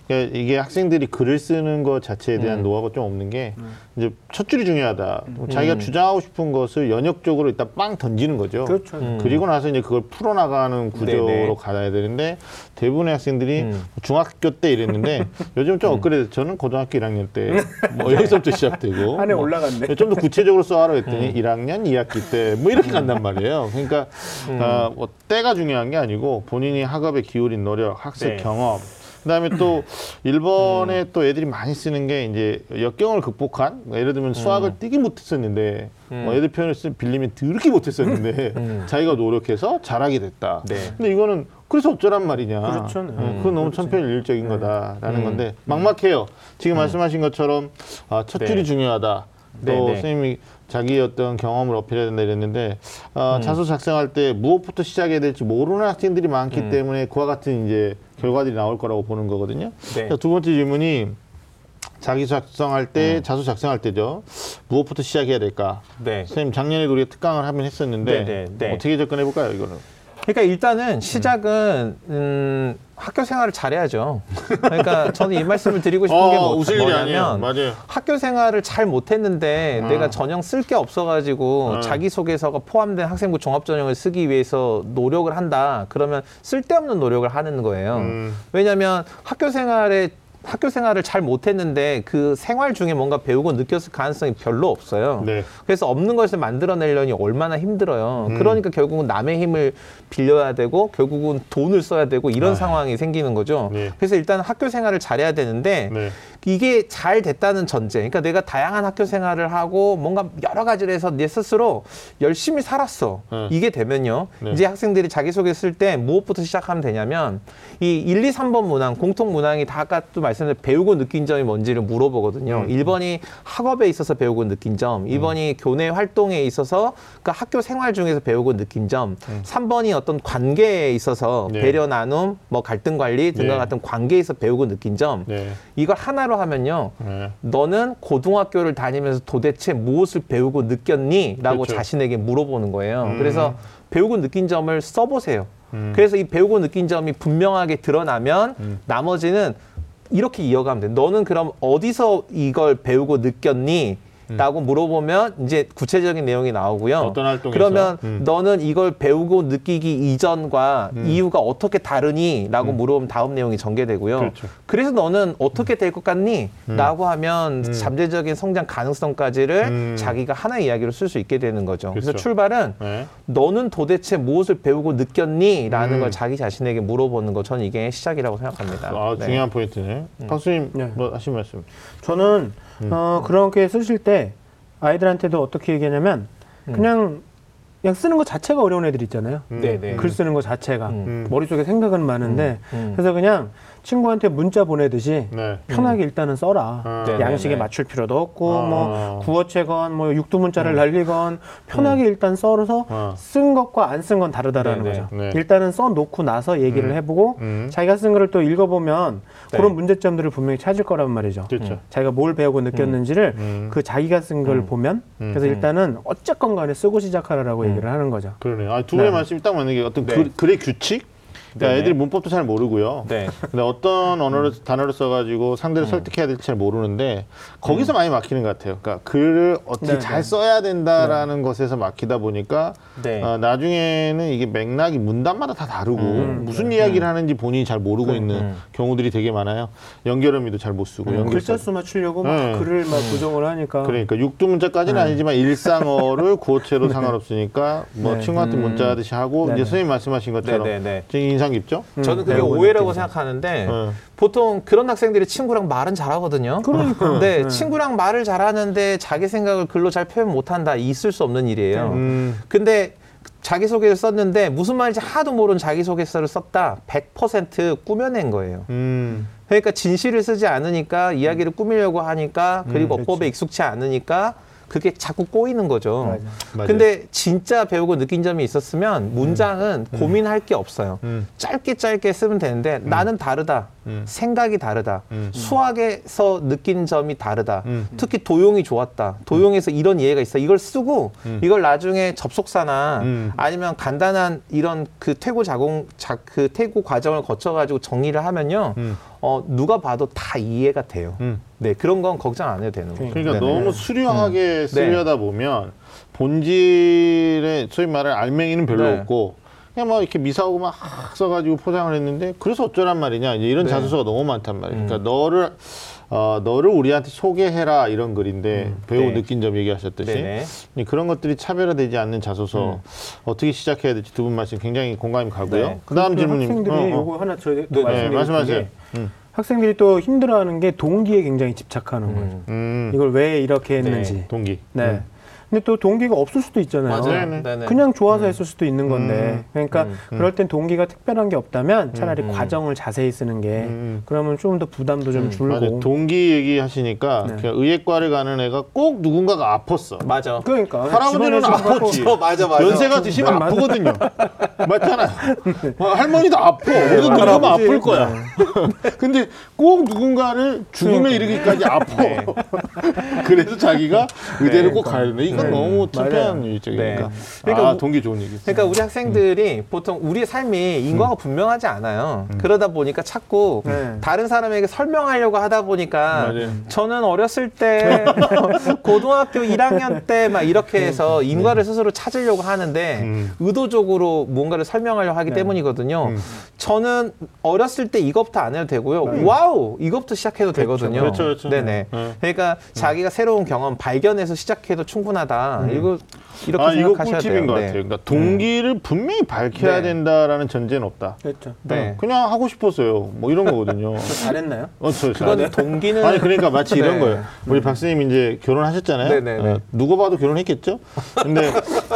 A: 게 이게 학생들이 글을 쓰는 것 자체에 대한
B: 음.
A: 노하우가 좀 없는 게 이제 첫 줄이 중요하다. 자기가 주장하고 싶은 것을 연역적으로 일단 빵 던지는 거죠.
C: 그렇죠.
B: 음.
A: 그리고 나서 이제 그걸 풀어나가는 구조로
B: 네네.
A: 가야 되는데 대부분의 학생들이
B: 음.
A: 중학교 때 이랬는데 요즘 좀 업그레이드 저는 고등학교 1학년 때 뭐 여기서부터 시작되고
C: 한해
A: 뭐
C: 올라갔네.
A: 좀 더 구체적으로 써하라 했더니 1학년 2학기 때 뭐 이렇게 간단 말이에요. 그러니까 아, 뭐 때가 중요한 게 아니고 본인이 학업에 기울인 노력, 학습
B: 네.
A: 경험 그다음에 또 일본에 또 애들이 많이 쓰는 게 이제 역경을 극복한 뭐 예를 들면 수학을 띄기 못했었는데 뭐 애들 표현을 쓰 빌리면 더럽게 못했었는데
B: 음.
A: 자기가 노력해서 잘하게 됐다.
B: 네.
A: 근데 이거는 그래서 어쩌란 말이냐.
C: 그렇죠. 네.
A: 어, 그건 너무 천편일률적인 거다라는
B: 음.
A: 건데 막막해요. 지금 말씀하신 것처럼 아, 첫
B: 네.
A: 줄이 중요하다. 또
B: 네, 네.
A: 선생님이 자기 어떤 경험을 어필해야 된다 이랬는데 어,
B: 음.
A: 자소 작성할 때 무엇부터 시작해야 될지 모르는 학생들이 많기
B: 음.
A: 때문에 그와 같은 이제 결과들이 나올 거라고 보는 거거든요.
B: 네.
A: 자, 두 번째 질문이 자기 작성할 때
B: 음.
A: 자소 작성할 때죠. 무엇부터 시작해야 될까?
B: 네.
A: 선생님 작년에도 우리가 특강을 하긴 했었는데
B: 네, 네, 네.
A: 어떻게 접근해 볼까요, 이거는?
B: 그러니까 일단은 시작은 음, 학교 생활을 잘해야죠. 그러니까 저는 이 말씀을 드리고 싶은 게 뭐,
A: 어, 웃을.
B: 뭐냐면
A: 맞아요.
B: 학교 생활을 잘 못했는데
A: 어.
B: 내가 전형 쓸 게 없어가지고
A: 어.
B: 자기소개서가 포함된 학생부 종합전형을 쓰기 위해서 노력을 한다. 그러면 쓸데없는 노력을 하는 거예요.
A: 음.
B: 왜냐하면 학교 생활에 학교 생활을 잘 못했는데 그 생활 중에 뭔가 배우고 느꼈을 가능성이 별로 없어요.
A: 네.
B: 그래서 없는 것을 만들어내려니 얼마나 힘들어요.
A: 음.
B: 그러니까 결국은 남의 힘을 빌려야 되고 결국은 돈을 써야 되고 이런
A: 아.
B: 상황이 생기는 거죠.
A: 네.
B: 그래서 일단 학교 생활을 잘해야 되는데
A: 네.
B: 이게 잘 됐다는 전제. 그러니까 내가 다양한 학교 생활을 하고 뭔가 여러 가지를 해서 내 스스로 열심히 살았어.
A: 네.
B: 이게 되면요.
A: 네.
B: 이제 학생들이 자기소개 쓸 때 무엇부터 시작하면 되냐면 이 1, 2, 3번 문항, 공통 문항이 다 아까 또 말씀드린 배우고 느낀 점이 뭔지를 물어보거든요.
A: 음.
B: 1번이 학업에 있어서 배우고 느낀 점, 2번이 교내 활동에 있어서 그러니까 학교 생활 중에서 배우고 느낀 점, 3번이 어떤 관계에 있어서
A: 네.
B: 배려 나눔, 뭐 갈등 관리 등과
A: 네.
B: 같은 관계에서 배우고 느낀 점,
A: 네.
B: 이걸 하나로 하면요.
A: 네.
B: 너는 고등학교를 다니면서 도대체 무엇을 배우고 느꼈니? 라고
A: 그렇죠.
B: 자신에게 물어보는 거예요.
A: 음.
B: 그래서 배우고 느낀 점을 써보세요.
A: 음.
B: 그래서 이 배우고 느낀 점이 분명하게 드러나면
A: 음.
B: 나머지는 이렇게 이어가면 돼. 너는 그럼 어디서 이걸 배우고 느꼈니? 라고 물어보면 이제 구체적인 내용이 나오고요.
A: 어떤 활동에서?
B: 그러면
A: 음.
B: 너는 이걸 배우고 느끼기 이전과 이유가 어떻게 다르니? 라고 물어보면 다음 내용이 전개되고요.
A: 음. 그렇죠.
B: 래서 너는 어떻게 될 것 같니? 라고 하면 잠재적인 성장 가능성까지를
A: 음.
B: 자기가 하나의 이야기로 쓸 수 있게 되는 거죠. 그래서
A: 그렇죠.
B: 출발은
A: 네.
B: 너는 도대체 무엇을 배우고 느꼈니? 라는
A: 음.
B: 걸 자기 자신에게 물어보는 거 저는 이게 시작이라고 생각합니다.
A: 아,
B: 네.
A: 중요한 포인트네. 박수님
C: 네.
A: 뭐 하신 말씀?
C: 저는
A: 음.
C: 어, 그렇게 쓰실 때 아이들한테도 어떻게 얘기하냐면 그냥 그냥 쓰는 것 자체가 어려운 애들 있잖아요.
A: 음.
B: 네, 네.
C: 글 쓰는 것 자체가
B: 음.
C: 머릿속에 생각은 많은데
B: 음.
C: 그래서 그냥 친구한테 문자 보내듯이
A: 네.
C: 편하게 일단은 써라.
A: 아.
B: 네,
C: 양식에
B: 네, 네.
C: 맞출 필요도 없고
A: 아.
C: 뭐 구어체건 뭐 육두 문자를 날리건 편하게 일단 써서
A: 어.
C: 쓴 것과 안 쓴 건 다르다라는
B: 네, 네.
C: 거죠.
A: 네.
C: 일단은 써 놓고 나서 얘기를 해보고
A: 음.
C: 자기가 쓴 거를 또 읽어보면
B: 네.
C: 그런 문제점들을 분명히 찾을 거란 말이죠.
A: 그렇죠.
C: 자기가 뭘 배우고 느꼈는지를
A: 음.
C: 그 자기가 쓴걸
B: 음.
C: 보면
A: 음.
C: 그래서 일단은 어쨌건 간에 쓰고 시작하라라고
B: 음.
C: 얘기를 하는 거죠.
A: 그러네요. 아, 두 분의
C: 네.
A: 말씀이 딱 맞는 게 어떤
B: 네.
A: 글, 글의 규칙? 그러니까
B: 네네.
A: 애들이 문법도 잘 모르고요.
B: 네.
A: 근데 어떤 언어를 단어를 써가지고 상대를 설득해야 될지 잘 모르는데 거기서 많이 막히는 것 같아요. 그러니까 글을 어떻게
C: 네,
A: 잘
C: 네.
A: 써야 된다라는 것에서 막히다 보니까
B: 네.
A: 어, 나중에는 이게 맥락이 문단마다 다 다르고
B: 음,
A: 무슨 이야기를 하는지 본인이 잘 모르고 있는
B: 음.
A: 경우들이 되게 많아요. 연결 의미도 잘 못 쓰고 연결
C: 글자 수 맞추려고 막
A: 네.
C: 글을 막 부정을 하니까
A: 그러니까 육두 문자까지는 아니지만 일상어를 구어체로 상관없으니까 뭐
C: 네.
A: 친구한테
B: 음.
A: 문자 하듯이 하고
C: 네,
A: 이제
C: 네.
A: 선생님 말씀하신 것처럼
B: 네, 네, 네.
A: 되게 인상 깊죠?
B: 저는 그게 오해라고
C: 느끼는
B: 생각하는데
A: 어.
B: 보통 그런 학생들이 친구랑 말은 잘하거든요.
C: 그러니까.
B: 근데
C: 네.
B: 친구랑 말을 잘하는데 자기 생각을 글로 잘 표현 못한다. 있을 수 없는 일이에요.
A: 음.
B: 근데 자기소개를 썼는데 무슨 말인지 하나도 모르는 자기소개서를 썼다. 100% 꾸며낸 거예요.
A: 음.
B: 그러니까 진실을 쓰지 않으니까 이야기를 꾸미려고 하니까 그리고
C: 음,
B: 어법에 익숙치 않으니까 그게 자꾸 꼬이는 거죠.
C: 맞아.
A: 맞아요.
B: 근데 진짜 배우고 느낀 점이 있었으면 문장은 고민할 게 없어요.
A: 음.
B: 짧게 짧게 쓰면 되는데 나는 다르다.
A: 음.
B: 생각이 다르다.
A: 음.
B: 수학에서 느낀 점이 다르다.
A: 음.
B: 특히 도용이 좋았다. 도용에서 이런 예가 있어. 이걸 쓰고
A: 음.
B: 이걸 나중에 접속사나
A: 음.
B: 아니면 간단한 이런 그 퇴고 자공 자, 그 퇴고 과정을 거쳐 가지고 정리를 하면요.
A: 음.
B: 어, 누가 봐도 다 이해가 돼요.
A: 음.
B: 네, 그런 건 걱정 안 해도 되는 거죠.
A: 그러니까
B: 네네.
A: 너무 수려하게 쓰려다 보면 본질의 소위 말하는 알맹이는 별로
B: 네.
A: 없고 그냥 막 이렇게 미사오고 막 써가지고 포장을 했는데 그래서 어쩌란 말이냐 이제 이런
B: 네.
A: 자소서가 너무 많단 말이에요. 그러니까 너를 어, 너를 우리한테 소개해라 이런 글인데 배우고
B: 네.
A: 느낀 점 얘기하셨듯이
B: 네네.
A: 이 그런 것들이 차별화되지 않는 자소서 어떻게 시작해야 될지 두 분 말씀 굉장히 공감이 가고요.
B: 네.
A: 그다음
C: 그
A: 질문님.
C: 학생들이
A: 어, 어.
C: 요거 하나 저
B: 네,
C: 말씀드리고
A: 말씀하세요. 음.
C: 학생들이 또 힘들어하는 게 동기에 굉장히 집착하는 거예요.
B: 음.
A: 음.
C: 이걸 왜 이렇게 했는지.
B: 네.
A: 동기.
C: 네.
A: 음.
C: 근데 또 동기가 없을 수도 있잖아요.
B: 맞아요.
A: 네네.
B: 네네.
C: 그냥 좋아서 했을 수도 있는 건데.
A: 음.
C: 그러니까
B: 음,
C: 그럴 땐 동기가 특별한 게 없다면 차라리
B: 음.
C: 과정을 자세히 쓰는 게
A: 음.
C: 그러면 좀 더 부담도 좀
B: 음,
C: 줄고.
A: 맞아. 동기 얘기하시니까
C: 네.
A: 그냥 의예과를 가는 애가 꼭 누군가가 아팠어.
B: 맞아.
C: 그러니까
A: 할아버지는 아팠지.
B: 어, 맞아, 맞아.
A: 연세가 드시면
C: 맞아.
A: 아프거든요. 맞잖아요. 어, 할머니도 아파. 우리도 늙으면
C: 할아버지.
A: 아플 거야. 근데 꼭 누군가를 죽음에
C: 그러니까.
A: 이르기까지 아파.
B: 네.
A: 그래서 자기가 의대를 꼭 가야 된다. 이건
C: 네.
A: 너무 창피한
C: 맞아요.
A: 일적이니까.
B: 네. 그러니까
A: 아,
B: 우-
A: 동기 좋은 얘기.
B: 그러니까 우리 학생들이 보통 우리 삶이 인과가 분명하지 않아요. 그러다 보니까 자꾸
C: 네.
B: 다른 사람에게 설명하려고 하다 보니까
A: 맞아요.
B: 저는 어렸을 때 고등학교 1학년 때 막 이렇게 해서 인과를 스스로 찾으려고 하는데
A: 음.
B: 의도적으로 뭔가를 설명하려고 하기 때문이거든요.
A: 음.
B: 저는 어렸을 때 이것부터 안 해도 되고요. 와우 이것부터 시작해도 되거든요.
A: 그렇죠, 그렇죠.
B: 네네.
A: 네.
B: 그러니까 자기가 새로운 경험 발견해서 시작해도 충분하다. 이거 이렇게
A: 아, 이거
B: 생각하셔야
A: 꿀팁인
B: 돼요.
A: 것
B: 네.
A: 같아요. 그러니까 동기를 분명히 밝혀야
B: 네.
A: 된다라는 전제는 없다.
C: 그렇죠.
B: 네.
A: 그냥 하고 싶었어요. 뭐 이런 거거든요.
C: 잘했나요?
A: 어, 저,
B: 그건
A: 잘-
B: 동기는
A: 아니 그러니까 마치 이런
B: 네.
A: 거예요. 우리 박사님 이제 결혼하셨잖아요.
B: 네네네.
A: 어, 누구 봐도 결혼했겠죠. 근데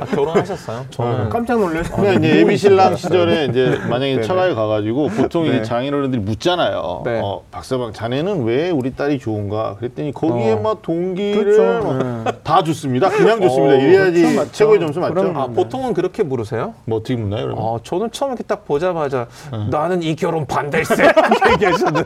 B: 아, 결혼하셨어요? 저는
C: 깜짝 놀랐어요.
A: 그냥 이제 예비 신랑 시절에 이제 만약에. 처가에 가가지고 보통 이제
B: 네.
A: 장인어른들이 묻잖아요.
B: 네.
A: 어, 박서방 자네는 왜 우리 딸이 좋은가? 그랬더니 거기에
B: 어.
A: 막 동기를
C: 그렇죠.
A: 막
C: 네.
A: 다다 좋습니다. 그냥 좋습니다.
B: 어,
A: 이래야지
C: 그렇죠, 맞죠.
A: 최고의 점수 맞죠?
C: 그럼-
B: 아, 보통은 그렇게 물으세요?
A: 뭐 어떻게 묻나요, 그러면?
B: 어, 저는 처음 이렇게 딱 보자마자 나는 이 결혼 반대세 이렇게 얘기하셨는데.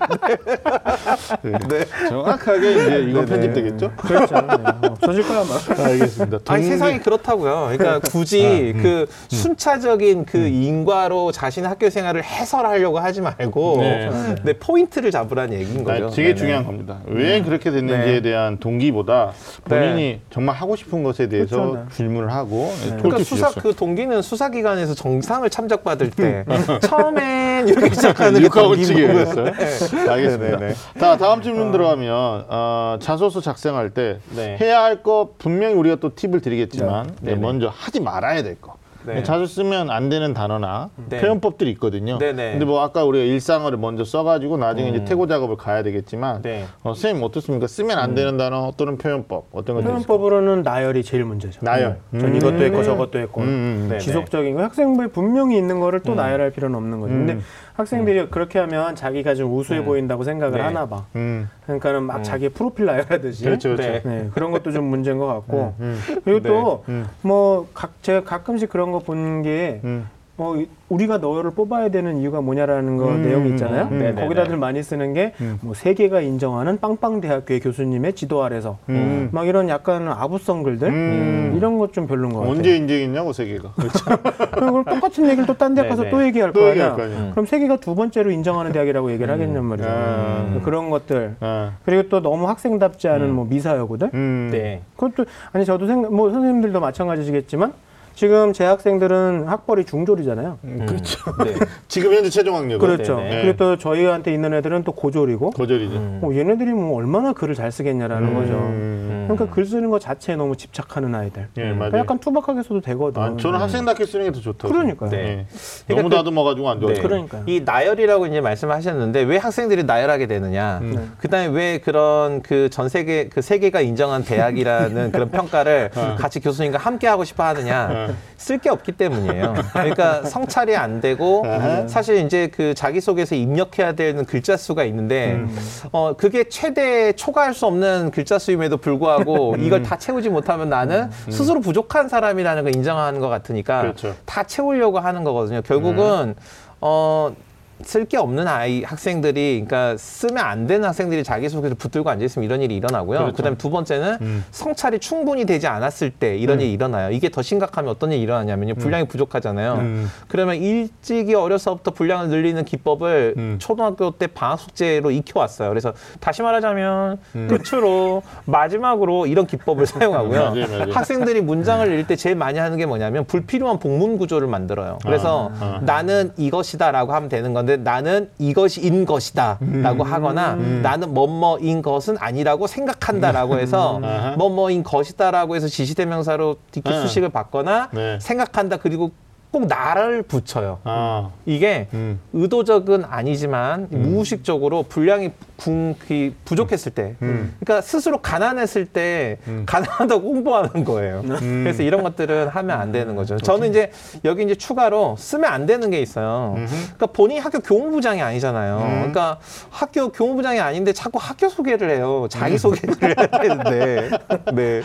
A: 네. 정확하게 이제 이건
C: 네네.
A: 편집되겠죠?
C: 그렇죠. 네. 없어질 거야 아마.
A: 알겠습니다.
B: 아니 세상이 그렇다고요. 그러니까 굳이 그 순차적인 그 인과로 자신의 학교 생활을 해설하려고 하지 말고
A: 네.
B: 네, 포인트를 잡으라는 얘기인
A: 아,
B: 거죠.
A: 되게
B: 네네.
A: 중요한 겁니다. 왜 그렇게 됐는지에
B: 네.
A: 대한 동기보다 본인이 정말 하고 싶은 것에 대해서
C: 그렇죠, 네.
A: 질문을 하고 네.
B: 그러니까 수사 그 동기는 수사기관에서 정상을 참작받을 때 처음엔 이렇게 시작하는 게 거고요.
A: 됐어요. 알겠습니다.
B: 네네네.
A: 자, 다음 질문 들어가면 어, 자소서 작성할 때
B: 네.
A: 해야 할 거 분명히 우리가 또 팁을 드리겠지만
B: 네.
A: 네, 먼저 하지 말아야 될 거.
B: 네.
A: 자주 쓰면 안 되는 단어나
B: 네.
A: 표현법들이 있거든요.
B: 네네.
A: 근데 뭐 아까 우리가 일상어를 먼저 써가지고 나중에 이제
B: 음.
A: 태고 작업을 가야 되겠지만
B: 네.
A: 어, 선생님 어떻습니까? 쓰면 안 되는 단어 또는 표현법 어떤 있을까요?
C: 표현법으로는 나열이 제일 문제죠.
A: 나열.
C: 전 이것도 했고 저것도 했고.
A: 음, 음.
B: 네.
C: 지속적인 거 학생부에 분명히 있는 거를 또 나열할 필요는 없는 거죠. 근데
A: 음.
C: 학생들이 그렇게 하면 자기가 좀 우수해 보인다고 생각을
B: 네.
C: 하나 봐.
A: 음.
C: 그러니까는 막 자기 프로필 나열하듯이.
A: 그렇죠, 그렇죠.
B: 네.
C: 네, 그런 것도 좀 문제인 것 같고.
A: 음.
C: 그리고
B: 네.
C: 또,
A: 음.
C: 뭐, 각, 제가 가끔씩 그런 거 보는 게,
A: 음.
C: 어, 이- 우리가 너를 뽑아야 되는 이유가 뭐냐라는 거
A: 음,
C: 내용이 있잖아요.
A: 음,
B: 네네네.
C: 거기다들 많이 쓰는 게,
A: 음.
C: 뭐, 세계가 인정하는 빵빵 대학교의 교수님의 지도 아래서,
A: 음.
C: 막 이런 약간 아부성 글들,
A: 음.
C: 이런 것 좀 별로인 것 같아요.
A: 언제 인증했냐고 세계가. 그렇죠.
C: 똑같은 얘기를 또딴데 가서
B: 네네.
C: 또 얘기할 또거
A: 얘기할
C: 아니야.
A: 거 아니야.
B: 음.
C: 그럼 세계가 두 번째로 인정하는 대학이라고 얘기를 하겠냔 말이죠.
A: 음.
C: 그런 것들.
A: 아.
C: 그리고 또 너무 학생답지 않은 뭐 미사여고들.
A: 음.
B: 네.
C: 그것도 아니 저도 생각 뭐 선생님들도 마찬가지시겠지만 지금 제 학생들은 학벌이 중졸이잖아요.
A: 그렇죠.
B: 네.
A: 지금 현재 최종 학력은
C: 그렇죠.
B: 네네.
C: 그리고 또 저희한테 있는 애들은 또 고졸이고
A: 거절이죠.
B: 음.
C: 어, 얘네들이 뭐 얼마나 글을 잘 쓰겠냐라는 거죠.
A: 음.
C: 그러니까 글 쓰는 거 자체에 너무 집착하는 아이들.
A: 예,
C: 그러니까
A: 맞아요.
C: 약간 투박하게 써도 되거든.
A: 아, 저는 학생답게 쓰는 게 더 좋다고.
C: 그러니까요.
A: 예.
B: 네.
A: 너무
B: 그러니까
A: 다듬어가지고 안 좋아요.
B: 네.
C: 그러니까요.
B: 이 나열이라고 이제 말씀하셨는데 왜 학생들이 나열하게 되느냐?
A: 음.
B: 그다음에 왜 그런 그 전 세계 그 세계가 인정한 대학이라는 그런 평가를
A: 어.
B: 같이 교수님과 함께 하고 싶어 하느냐? 쓸 게 없기 때문이에요. 그러니까 성찰이 안 되고. 사실 이제 그 자기 소개서 입력해야 되는 글자 수가 있는데
A: 음.
B: 어 그게 최대 초과할 수 없는 글자 수임에도 불구하고
A: 음.
B: 이걸 다 채우지 못하면 나는 스스로 부족한 사람이라는 걸 인정하는 것 같으니까
A: 그렇죠.
B: 다 채우려고 하는 거거든요. 결국은 어. 쓸 게 없는 아이 학생들이 그러니까 쓰면 안 되는 학생들이 자기소개서 붙들고 앉아 있으면 이런 일이 일어나고요.
A: 그렇죠.
B: 그다음에 두 번째는
A: 음.
B: 성찰이 충분히 되지 않았을 때 이런 일이 일어나요. 이게 더 심각하면 어떤 일이 일어나냐면요. 분량이 부족하잖아요.
A: 음.
B: 그러면 일찍이 어려서부터 분량을 늘리는 기법을
A: 음.
B: 초등학교 때 방학 숙제로 익혀 왔어요. 그래서 다시 말하자면
A: 음.
B: 끝으로 마지막으로 이런 기법을 사용하고요.
A: 맞아요, 맞아요.
B: 학생들이 문장을 읽을 때 제일 많이 하는 게 뭐냐면 불필요한 복문 구조를 만들어요. 그래서
A: 아.
B: 나는 이것이다라고 하면 되는 건데 나는 이것인 것이다라고 하거나 나는 뭐뭐인 것은 아니라고 생각한다라고 해서
A: 아하.
B: 뭐뭐인 것이다라고 해서 지시대명사로 뒤에
A: 네.
B: 수식을 바거나
A: 네.
B: 생각한다 그리고 꼭 나를 붙여요.
A: 아.
B: 이게
A: 음.
B: 의도적은 아니지만 무의식적으로 분량이 군, 그 부족했을 때,
A: 음.
B: 그러니까 스스로 가난했을 때
A: 음.
B: 가난하다고 홍보하는 거예요. 그래서 이런 것들은 하면 안 되는 거죠. 저는 이제 여기 이제 추가로 쓰면 안 되는 게 있어요. 그러니까 본인이 학교 교무부장이 아니잖아요.
A: 음.
B: 그러니까 학교 교무부장이 아닌데 자꾸 학교 소개를 해요. 자기 소개를 해야 되는데, 네.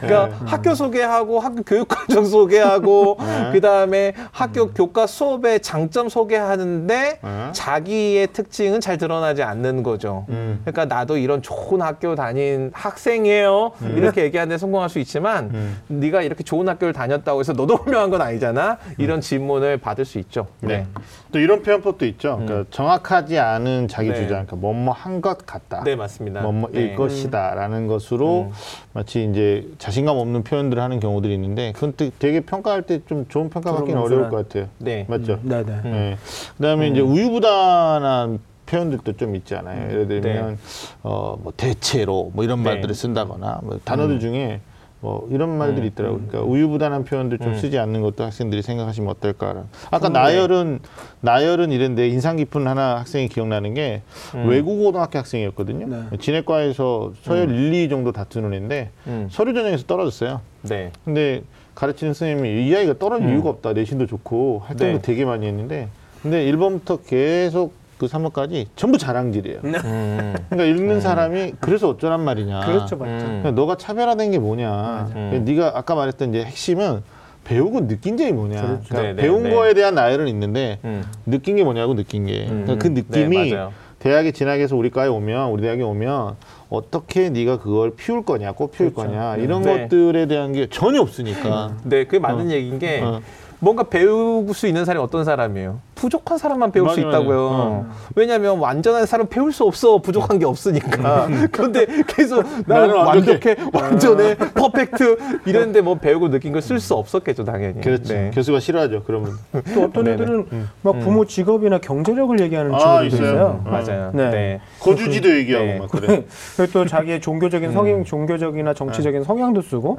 B: 그러니까 학교 소개하고 학교 교육과정 소개하고
A: 네.
B: 그 다음에 학교 교과 수업의 장점 소개하는데
A: 네.
B: 자기의 특징은 잘 드러나지 않는 거죠.
A: 음.
B: 그러니까 나도 이런 좋은 학교 다닌 학생이에요. 이렇게 얘기하는데 성공할 수 있지만
A: 음.
B: 네가 이렇게 좋은 학교를 다녔다고 해서 너도 훌륭한 건 아니잖아. 이런 질문을 받을 수 있죠.
A: 네. 또 이런 표현법도 있죠. 그러니까 정확하지 않은 자기
B: 네.
A: 주장, 그러니까 뭐뭐 한 것 같다.
B: 네, 맞습니다.
A: 뭐뭐일
B: 네.
A: 것이다라는 것으로
B: 음.
A: 마치 이제 자신감 없는 표현들을 하는 경우들이 있는데 그건 또 되게 평가할 때 좀 좋은 평가 받기는
C: 그런
A: 어려울 것 같아요.
B: 네.
A: 맞죠?
C: 네 네.
A: 네. 그다음에 이제 우유부단한 표현들도 좀 있잖아요. 예를 들면 어뭐 대체로 뭐 이런
B: 네.
A: 말들을 쓴다거나 뭐 단어들 중에 뭐 이런 말들이 있더라고요. 그러니까 우유부단한 표현들 좀
B: 음.
A: 쓰지 않는 것도 학생들이 생각하시면 어떨까. 아까
B: 음,
A: 나열은 나열은 이런데 인상 깊은 하나 학생이 기억나는 게
B: 음.
A: 외국 고등학교 학생이었거든요.
C: 네.
A: 진해과에서 서열 1, 2 정도 다투는 애인데
B: 음.
A: 서류 전형에서 떨어졌어요.
B: 네.
A: 근데 가르치는 선생님이 이 아이가 떨어질
B: 음.
A: 이유가 없다. 내신도 좋고 활동도
B: 네.
A: 되게 많이 했는데 근데 1번부터 계속 그 3번까지 전부 자랑질이에요.
B: 음.
A: 그러니까 읽는 사람이 그래서 어쩌란 말이냐.
C: 그렇죠, 맞죠.
B: 음.
A: 그러니까 너가 차별화된 게 뭐냐. 그러니까 네가 아까 말했던 이제 핵심은 배우고 느낀 점이 뭐냐.
C: 그렇죠.
A: 그러니까
B: 네, 네,
A: 배운
B: 네.
A: 거에 대한 나열은 있는데
B: 음.
A: 느낀 게 뭐냐고 느낀 게. 그러니까 그
B: 음.
A: 느낌이
B: 네.
A: 대학에 진학해서 우리 과에 오면 우리 대학에 오면 어떻게 네가 그걸 피울 거냐, 꽃 피울
C: 그렇죠.
A: 거냐 이런
B: 네.
A: 것들에 대한 게 전혀 없으니까.
B: 네, 그게 맞는 얘기인 게
A: 어.
B: 뭔가 배울 수 있는 사람이 어떤 사람이에요? 부족한 사람만 배울 수
A: 맞아요,
B: 있다고요.
A: 맞아요.
B: 왜냐하면 완전한 사람 배울 수 없어. 부족한 게 없으니까. 그런데 계속 나는
A: 나는 완벽해.
B: 완벽해, 완전해, 퍼펙트 이랬는데 뭐 배우고 느낀 걸 쓸 수 없었겠죠, 당연히.
A: 그렇지.
B: 네.
A: 교수가 싫어하죠. 그러면.
C: 또 어떤
B: 네네.
C: 애들은 막 부모 직업이나 경제력을 얘기하는
A: 아,
C: 친구들도
A: 있어요.
C: 있어요.
A: 어.
B: 맞아요.
C: 네.
B: 네.
A: 거주지도 얘기하고
B: 네.
A: 막 그래.
C: 그리고 또 자기의 종교적인 성향, 종교적이나 정치적인 성향도 쓰고.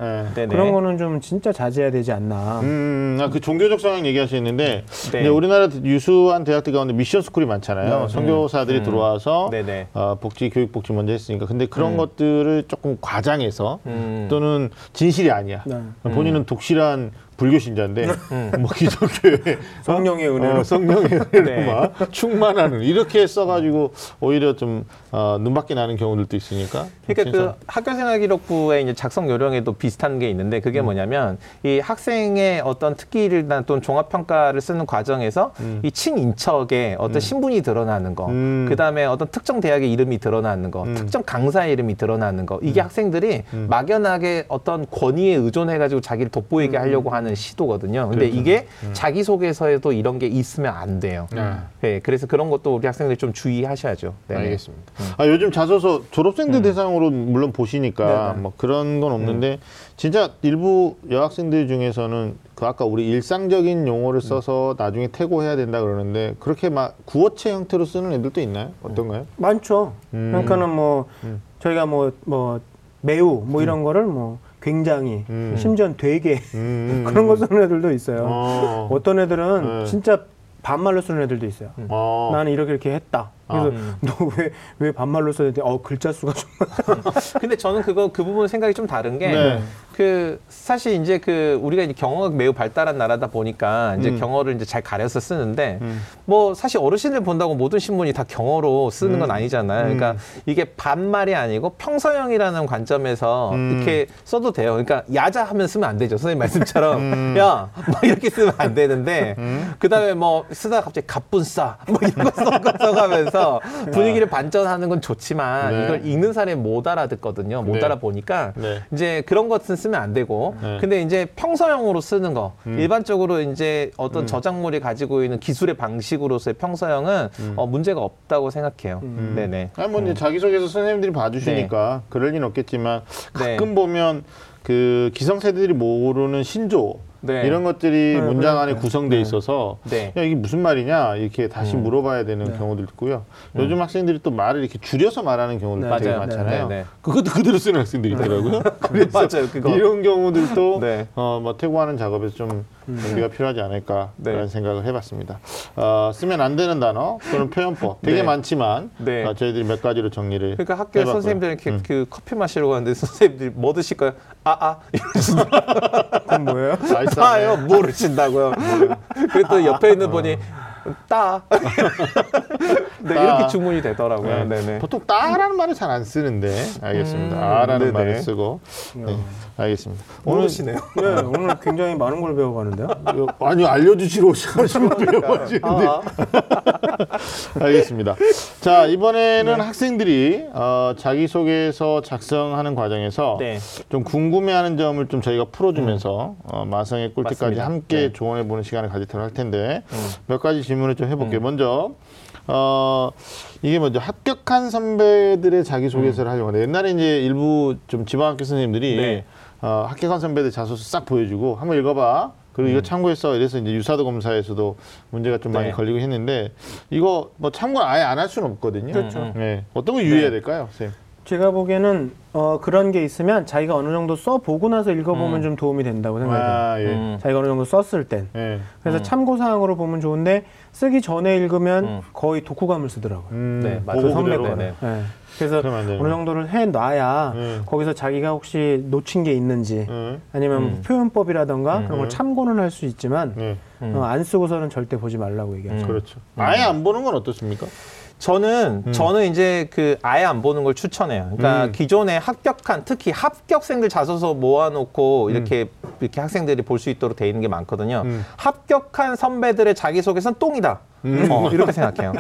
C: 그런 거는 좀 진짜 자제해야 되지 않나.
A: 음, 아, 그 종교적 성향 얘기하시는데
B: 네.
A: 우리나라 유수한 대학들 가운데 미션 스쿨이 많잖아요. 선교사들이
B: 음.
A: 들어와서
B: 네네.
A: 어, 복지 교육 복지 먼저 했으니까 근데 그런 것들을 조금 과장해서
B: 음.
A: 또는 진실이 아니야.
C: 네.
A: 본인은 독실한 불교 신자인데 뭐 기독교에
C: 성령의 은혜로.
A: 어, 성령의 은혜로
B: 네.
A: 막 충만하는 이렇게 써가지고 오히려 좀 어, 눈밖에 나는 경우들도 있으니까.
B: 그러니까. 그 학교생활 기록부의 이제 작성 요령에도 비슷한 게 있는데
A: 음.
B: 그게 뭐냐면 이 학생의 어떤 특기를 또는 종합 평가를 쓰는 과정에서 이 친인척의 어떤 신분이 드러나는 거,
A: 음.
B: 그 다음에 어떤 특정 대학의 이름이 드러나는 거, 특정 강사의 이름이 드러나는 거, 이게 학생들이 막연하게 어떤 권위에 의존해가지고 자기를 돋보이게 하려고 하는 시도거든요. 근데 이게 자기소개서에도 이런 게 있으면 안 돼요.
A: 아.
B: 네, 그래서 그런 것도 우리 학생들이 좀 주의하셔야죠. 네네.
A: 알겠습니다. 아, 요즘 자소서 졸업생들 대상으로 물론 보시니까
C: 네네.
A: 뭐 그런 건 없는데 진짜 일부 여학생들 중에서는 그 아까 우리 일상적인 용어를 써서 나중에 태고해야 된다 그러는데 그렇게 막 구어체 형태로 쓰는 애들도 있나요? 어떤가요?
C: 많죠.
A: 음.
C: 그러니까는 뭐 저희가 뭐 뭐 매우 뭐 이런 거를 뭐 굉장히
A: 음.
C: 심지어 되게
A: 음.
C: 그런 거 쓰는 애들도 있어요.
A: 어.
C: 어. 떤 애들은
A: 네.
C: 진짜 반말로 쓰는 애들도 있어요.
A: 어.
C: 나는 이렇게 이렇게 했다. 그래서 너왜 왜 반말로 써야 돼? 어 글자 수가 좀
B: 근데 저는 그거 그 부분 생각이 좀 다른 게
A: 네.
B: 그 사실 이제 그 우리가 이제 경어가 매우 발달한 나라다 보니까 이제
A: 음.
B: 경어를 이제 잘 가려서 쓰는데 뭐 사실 어르신들 본다고 모든 신문이 다 경어로 쓰는 건 아니잖아요. 그러니까 이게 반말이 아니고 평서형이라는 관점에서
A: 음.
B: 이렇게 써도 돼요. 그러니까 야자 하면 쓰면 안 되죠. 선생님 말씀처럼 야뭐 이렇게 쓰면 안 되는데 그다음에 뭐 쓰다가 갑자기 갑분싸 뭐 이런 거 써가- 써 가면서 분위기를 반전하는 건 좋지만
A: 네.
B: 이걸 읽는 사람이 못 알아듣거든요. 못
A: 네.
B: 알아보니까
A: 네.
B: 이제 그런 것은 쓰면 안 되고
A: 네.
B: 근데 이제 평서형으로 쓰는 거
A: 음.
B: 일반적으로 이제 어떤 저작물이 가지고 있는 기술의 방식으로서의 평서형은
A: 음.
B: 어, 문제가 없다고 생각해요. 네네.
A: 아니 뭐 이제 자기소개서 선생님들이 봐주시니까 그럴 리는 없겠지만
B: 네.
A: 가끔 보면 그 기성세대들이 모르는 신조
B: 네.
A: 이런 것들이
C: 네,
A: 문장 안에
C: 그러니까요.
A: 구성돼 있어서
B: 네.
A: 야 이게 무슨 말이냐 이렇게 다시
B: 음.
A: 물어봐야 되는 경우도 있고요. 요즘 학생들이 또 말을 이렇게 줄여서 말하는 경우도
C: 네,
A: 되게
B: 맞아요.
A: 많잖아요.
B: 네, 네.
A: 그것도 그대로 쓰는 학생들이 있더라고요. 그래서
B: 맞아요, 그거.
A: 이런 경우들도
B: 네.
A: 어, 뭐 태고하는 작업에서 좀 준비가 필요하지 않을까라는
B: 네.
A: 생각을 해봤습니다. 어, 쓰면 안 되는 단어 또는 표현법 되게
B: 네.
A: 많지만
B: 네.
A: 어, 저희들이 몇 가지로 정리를
B: 그러니까 학교
A: 해봤고요.
B: 선생님들 이렇게
A: 음.
B: 그 커피 마시러 가는데 선생님들이 뭐 드실까요? 아아
C: 그건 뭐예요?
A: 맛있었네.
B: 따요 모르신다고요. 그리고 또 옆에 있는 분이 따. 네,
A: 따.
B: 이렇게 주문이 되더라고요.
A: 네.
B: 네, 네.
A: 보통 따라는 말을 잘 안 쓰는데 알겠습니다.
B: 음,
A: 아라는
B: 네네.
A: 말을 쓰고 네, 알겠습니다.
B: 모르시네요.
C: 네, 오늘 굉장히 많은 걸 배워가는데요.
A: 오늘 아니 알려주시러 오셔가지고 배워가지는데
B: 아,
A: 알겠습니다. 자 이번에는 학생들이 어, 자기 소개서 작성하는 과정에서
B: 네.
A: 좀 궁금해하는 점을 좀 저희가 풀어주면서 어, 마성의 꿀팁까지
B: 맞습니다.
A: 함께
B: 네.
A: 조언해보는 시간을 가지도록 할 텐데 몇 가지 질문을 좀 해볼게요. 먼저 어, 이게 먼저 합격한 선배들의 자기 소개서를 하려고 하는데 옛날에 이제 일부 좀 지방학교 선생님들이
B: 네.
A: 어, 합격한 선배들 자소서 싹 보여주고 한번 읽어봐. 그리고 이거 참고했어. 이래서 이제 유사도 검사에서도 문제가 좀 많이
B: 네.
A: 걸리고 했는데 이거 뭐 참고를 아예 안 할 수는 없거든요.
C: 그렇죠.
A: 네. 어떤 거 유의해야 될까요, 선생님?
C: 제가 보기에는 어, 그런 게 있으면 자기가 어느 정도 써 보고 나서 읽어보면
B: 음.
C: 좀 도움이 된다고 생각해요.
A: 아, 예.
B: 음.
C: 자기가 어느 정도 썼을 땐.
A: 예.
C: 그래서 참고 사항으로 보면 좋은데 쓰기 전에 읽으면
B: 음.
C: 거의 독후감을 쓰더라고요.
A: 음,
B: 네, 맞아요.
A: 보고
C: 선배가.
A: 그대로.
B: 네.
C: 네. 그래서 어느 정도를 해 놔야
A: 네.
C: 거기서 자기가 혹시 놓친 게 있는지
A: 예.
C: 아니면
B: 음.
C: 표현법이라던가
B: 음.
C: 그런 걸 참고는 할 수 있지만
A: 예.
B: 음.
C: 어, 안 쓰고서는 절대 보지 말라고 얘기하죠.
B: 음.
A: 그렇죠. 아예 안 보는 건 어떻습니까?
B: 저는 저는 이제 그 아예 안 보는 걸 추천해요. 그러니까
A: 음.
B: 기존에 합격한 특히 합격생들 자소서 모아놓고 이렇게 이렇게 학생들이 볼 수 있도록 돼 있는 게 많거든요.
A: 음.
B: 합격한 선배들의 자기소개서는 똥이다. 어, 이렇게 생각해요.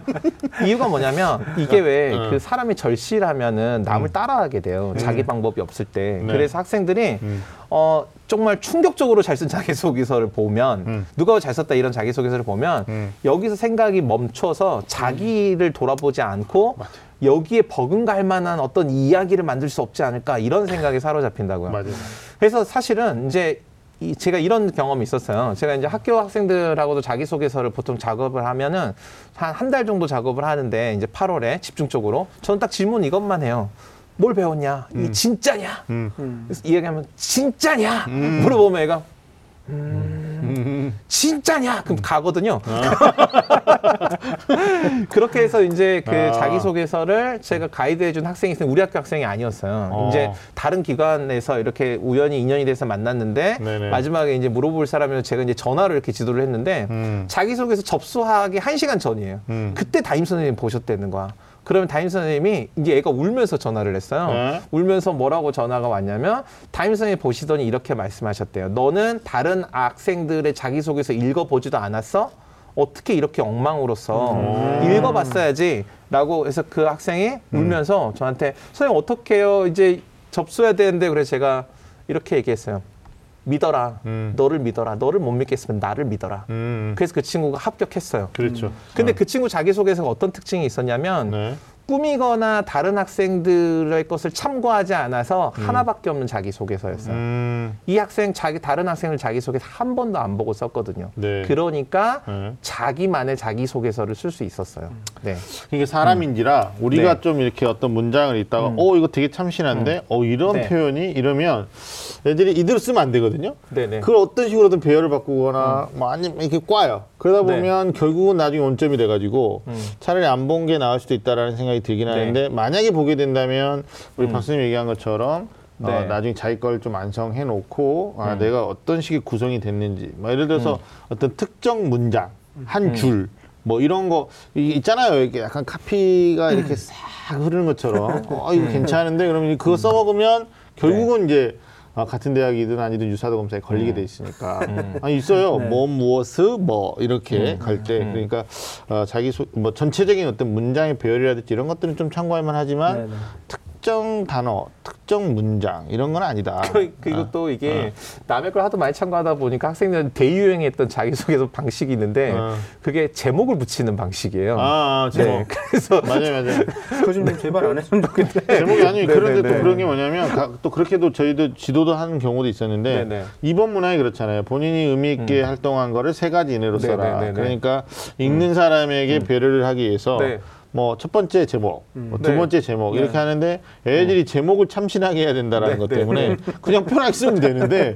B: 이유가 뭐냐면 이게 왜
A: 음.
B: 그 사람이 절실하면은 남을 따라하게 돼요. 자기 방법이 없을 때.
A: 네.
B: 그래서 학생들이
A: 음.
B: 어 정말 충격적으로 잘 쓴 자기소개서를 보면
A: 음.
B: 누가 잘 썼다 이런 자기소개서를 보면
A: 음.
B: 여기서 생각이 멈춰서 자기를 돌아보지 않고 여기에 버금갈 만한 어떤 이야기를 만들 수 없지 않을까 이런 생각에 사로잡힌다고요.
A: 맞아요.
B: 그래서 사실은 이제 이 제가 이런 경험이 있었어요. 제가 이제 학교 학생들하고도 자기소개서를 보통 작업을 하면은 한 한 달 정도 작업을 하는데 이제 8월에 집중적으로 저는 딱 질문 이것만 해요. 뭘 배웠냐? 이 진짜냐?
A: 음.
B: 그래서 이야기하면 진짜냐? 물어보면 애가 음, 진짜냐? 그럼 가거든요. 그렇게 해서 이제 그
A: 아.
B: 자기소개서를 제가 가이드해준 학생이 있으면 우리 학교 학생이 아니었어요.
A: 어.
B: 이제 다른 기관에서 이렇게 우연히 인연이 돼서 만났는데
A: 네네.
B: 마지막에 이제 물어볼 사람이면 제가 이제 전화로 이렇게 지도를 했는데
A: 음.
B: 자기소개서 접수하기 한시간 전이에요.
A: 음.
B: 그때 담임 선생님이 보셨다는 거야. 그러면 담임 선생님이 이제 애가 울면서 전화를 했어요.
A: 네.
B: 울면서 뭐라고 전화가 왔냐면 담임 선생님이 보시더니 이렇게 말씀하셨대요. 너는 다른 학생들의 자기소개서 읽어보지도 않았어? 어떻게 이렇게 엉망으로 써? 읽어봤어야지. 라고 해서 그 학생이 울면서 저한테 선생님 어떻게 해요? 이제 접수해야 되는데 그래서 제가 이렇게 얘기했어요. 믿어라.
A: 음.
B: 너를 믿어라. 너를 못 믿겠으면 나를 믿어라.
A: 음.
B: 그래서 그 친구가 합격했어요.
A: 그렇죠.
B: 근데 그 친구 자기소개서가 어떤 특징이 있었냐면
A: 네.
B: 꾸미거나 다른 학생들의 것을 참고하지 않아서 하나밖에 없는 자기소개서였어요.
A: 음.
B: 이 학생 자기 다른 학생을 자기소개서 한 번도 안 보고 썼거든요.
A: 네.
B: 그러니까
A: 네.
B: 자기만의 자기소개서를 쓸 수 있었어요. 네.
A: 이게 사람인지라 우리가
B: 네.
A: 좀 이렇게 어떤 문장을 읽다가
B: 음.
A: 어 이거 되게 참신한데 어 이런
B: 네.
A: 표현이 이러면 애들이 이대로 쓰면 안 되거든요.
B: 네네.
A: 그걸 어떤 식으로든 배열을 바꾸거나 뭐 아니면 이렇게 꽈요. 그러다
B: 네.
A: 보면 결국은 나중에 원점이 돼가지고
B: 음.
A: 차라리 안 본 게 나을 수도 있다라는 생각이 들긴
B: 네.
A: 하는데 만약에 보게 된다면 우리
B: 음.
A: 박수님 얘기한 것처럼 어,
B: 네.
A: 나중에 자기 걸 좀 완성해 놓고 아,
B: 음.
A: 내가 어떤 식의 구성이 됐는지 뭐 예를 들어서 어떤 특정 문장
B: 음.
A: 한줄 뭐 이런 거 이- 있잖아요 이렇게 약간 카피가
B: 음.
A: 이렇게 싹 흐르는 것처럼 어 이거 괜찮은데 그러면 그거 써먹으면 결국은 이제 아, 같은 대학이든 아니든 유사도 검사에 걸리게 돼 있으니까. 아 있어요.
C: 네.
A: 뭐 무엇을 뭐 이렇게 갈 때. 그러니까 어, 자기 소, 뭐 전체적인 어떤 문장의 배열이라든지 이런 것들은 좀 참고할 만하지만
C: 네네.
A: 특정 단어 특정 문장 이런 건 아니다
B: 그- 그리고 또 이게 남의 걸 하도 많이 참고하다 보니까 학생들은 대유행했던 자기소개서 방식이 있는데
A: 어.
B: 그게 제목을 붙이는 방식이에요.
A: 아, 아 제목
B: 네. 그래서
A: 맞아요 맞아요
C: 그거 좀 제발 안 했으면 좋겠네.
A: 제목이 아니
B: 네,
A: 그런데
B: 네,
A: 또
B: 네.
A: 그런 게 뭐냐면 가- 또 그렇게도 저희도 지도도 하는 경우도 있었는데
B: 네, 네.
A: 이번 문항이 그렇잖아요. 본인이 의미 있게 활동한 거를 세 가지 이내로
B: 네,
A: 써라.
B: 네, 네, 네.
A: 그러니까 읽는 사람에게 배려를 하기 위해서
B: 네.
A: 뭐 첫 번째 제목, 뭐두
B: 네.
A: 번째 제목 이렇게
B: 네.
A: 하는데 애들이 제목을 참신하게 해야 된다라는
B: 네,
A: 것
B: 네,
A: 때문에 그냥 편하게 쓰면 되는데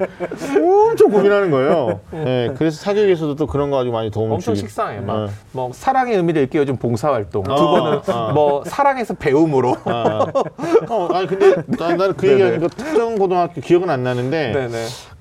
A: 엄청 고민하는 거예요. 네, 그래서 사교육에서도 또 그런 거 가지고 많이 도움을
B: 엄청
A: 주기.
B: 식상해요. 막,
A: 네.
B: 뭐 사랑의 의미를 일깨워준 봉사활동. 두
A: 어,
B: 번은
A: 어.
B: 뭐 사랑에서 배움으로.
A: 아, 어, 아니 근데 나- 나는 그 얘기하니까 특정 고등학교 기억은 안 나는데.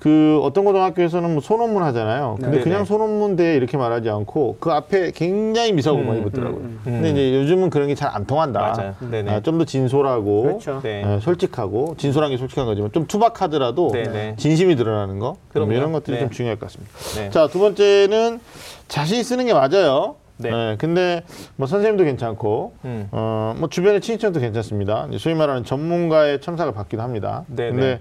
A: 그 어떤 고등학교에서는 뭐 소논문 하잖아요. 근데
B: 네네.
A: 그냥 소논문 대회 이렇게 말하지 않고 그 앞에 굉장히 미사고 많이 붙더라고요. 근데 이제 요즘은 그런 게 잘 안 통한다.
B: 맞아요. 네네.
A: 좀더 진솔하고
C: 그렇죠.
B: 네.
A: 어, 솔직하고 진솔한 게 솔직한 거지만 좀 투박하더라도
B: 네네.
A: 진심이 드러나는 거
B: 그럼요.
A: 이런 것들이
B: 네.
A: 좀 중요할 것 같습니다.
B: 네.
A: 자두 번째는 자신 쓰는 게 맞아요.
B: 네.
A: 네, 근데 뭐 선생님도 괜찮고
B: 음.
A: 어, 뭐 주변의 친척도 괜찮습니다. 소위 말하는 전문가의 첨삭을 받기도 합니다.
B: 네,
A: 근데
B: 네.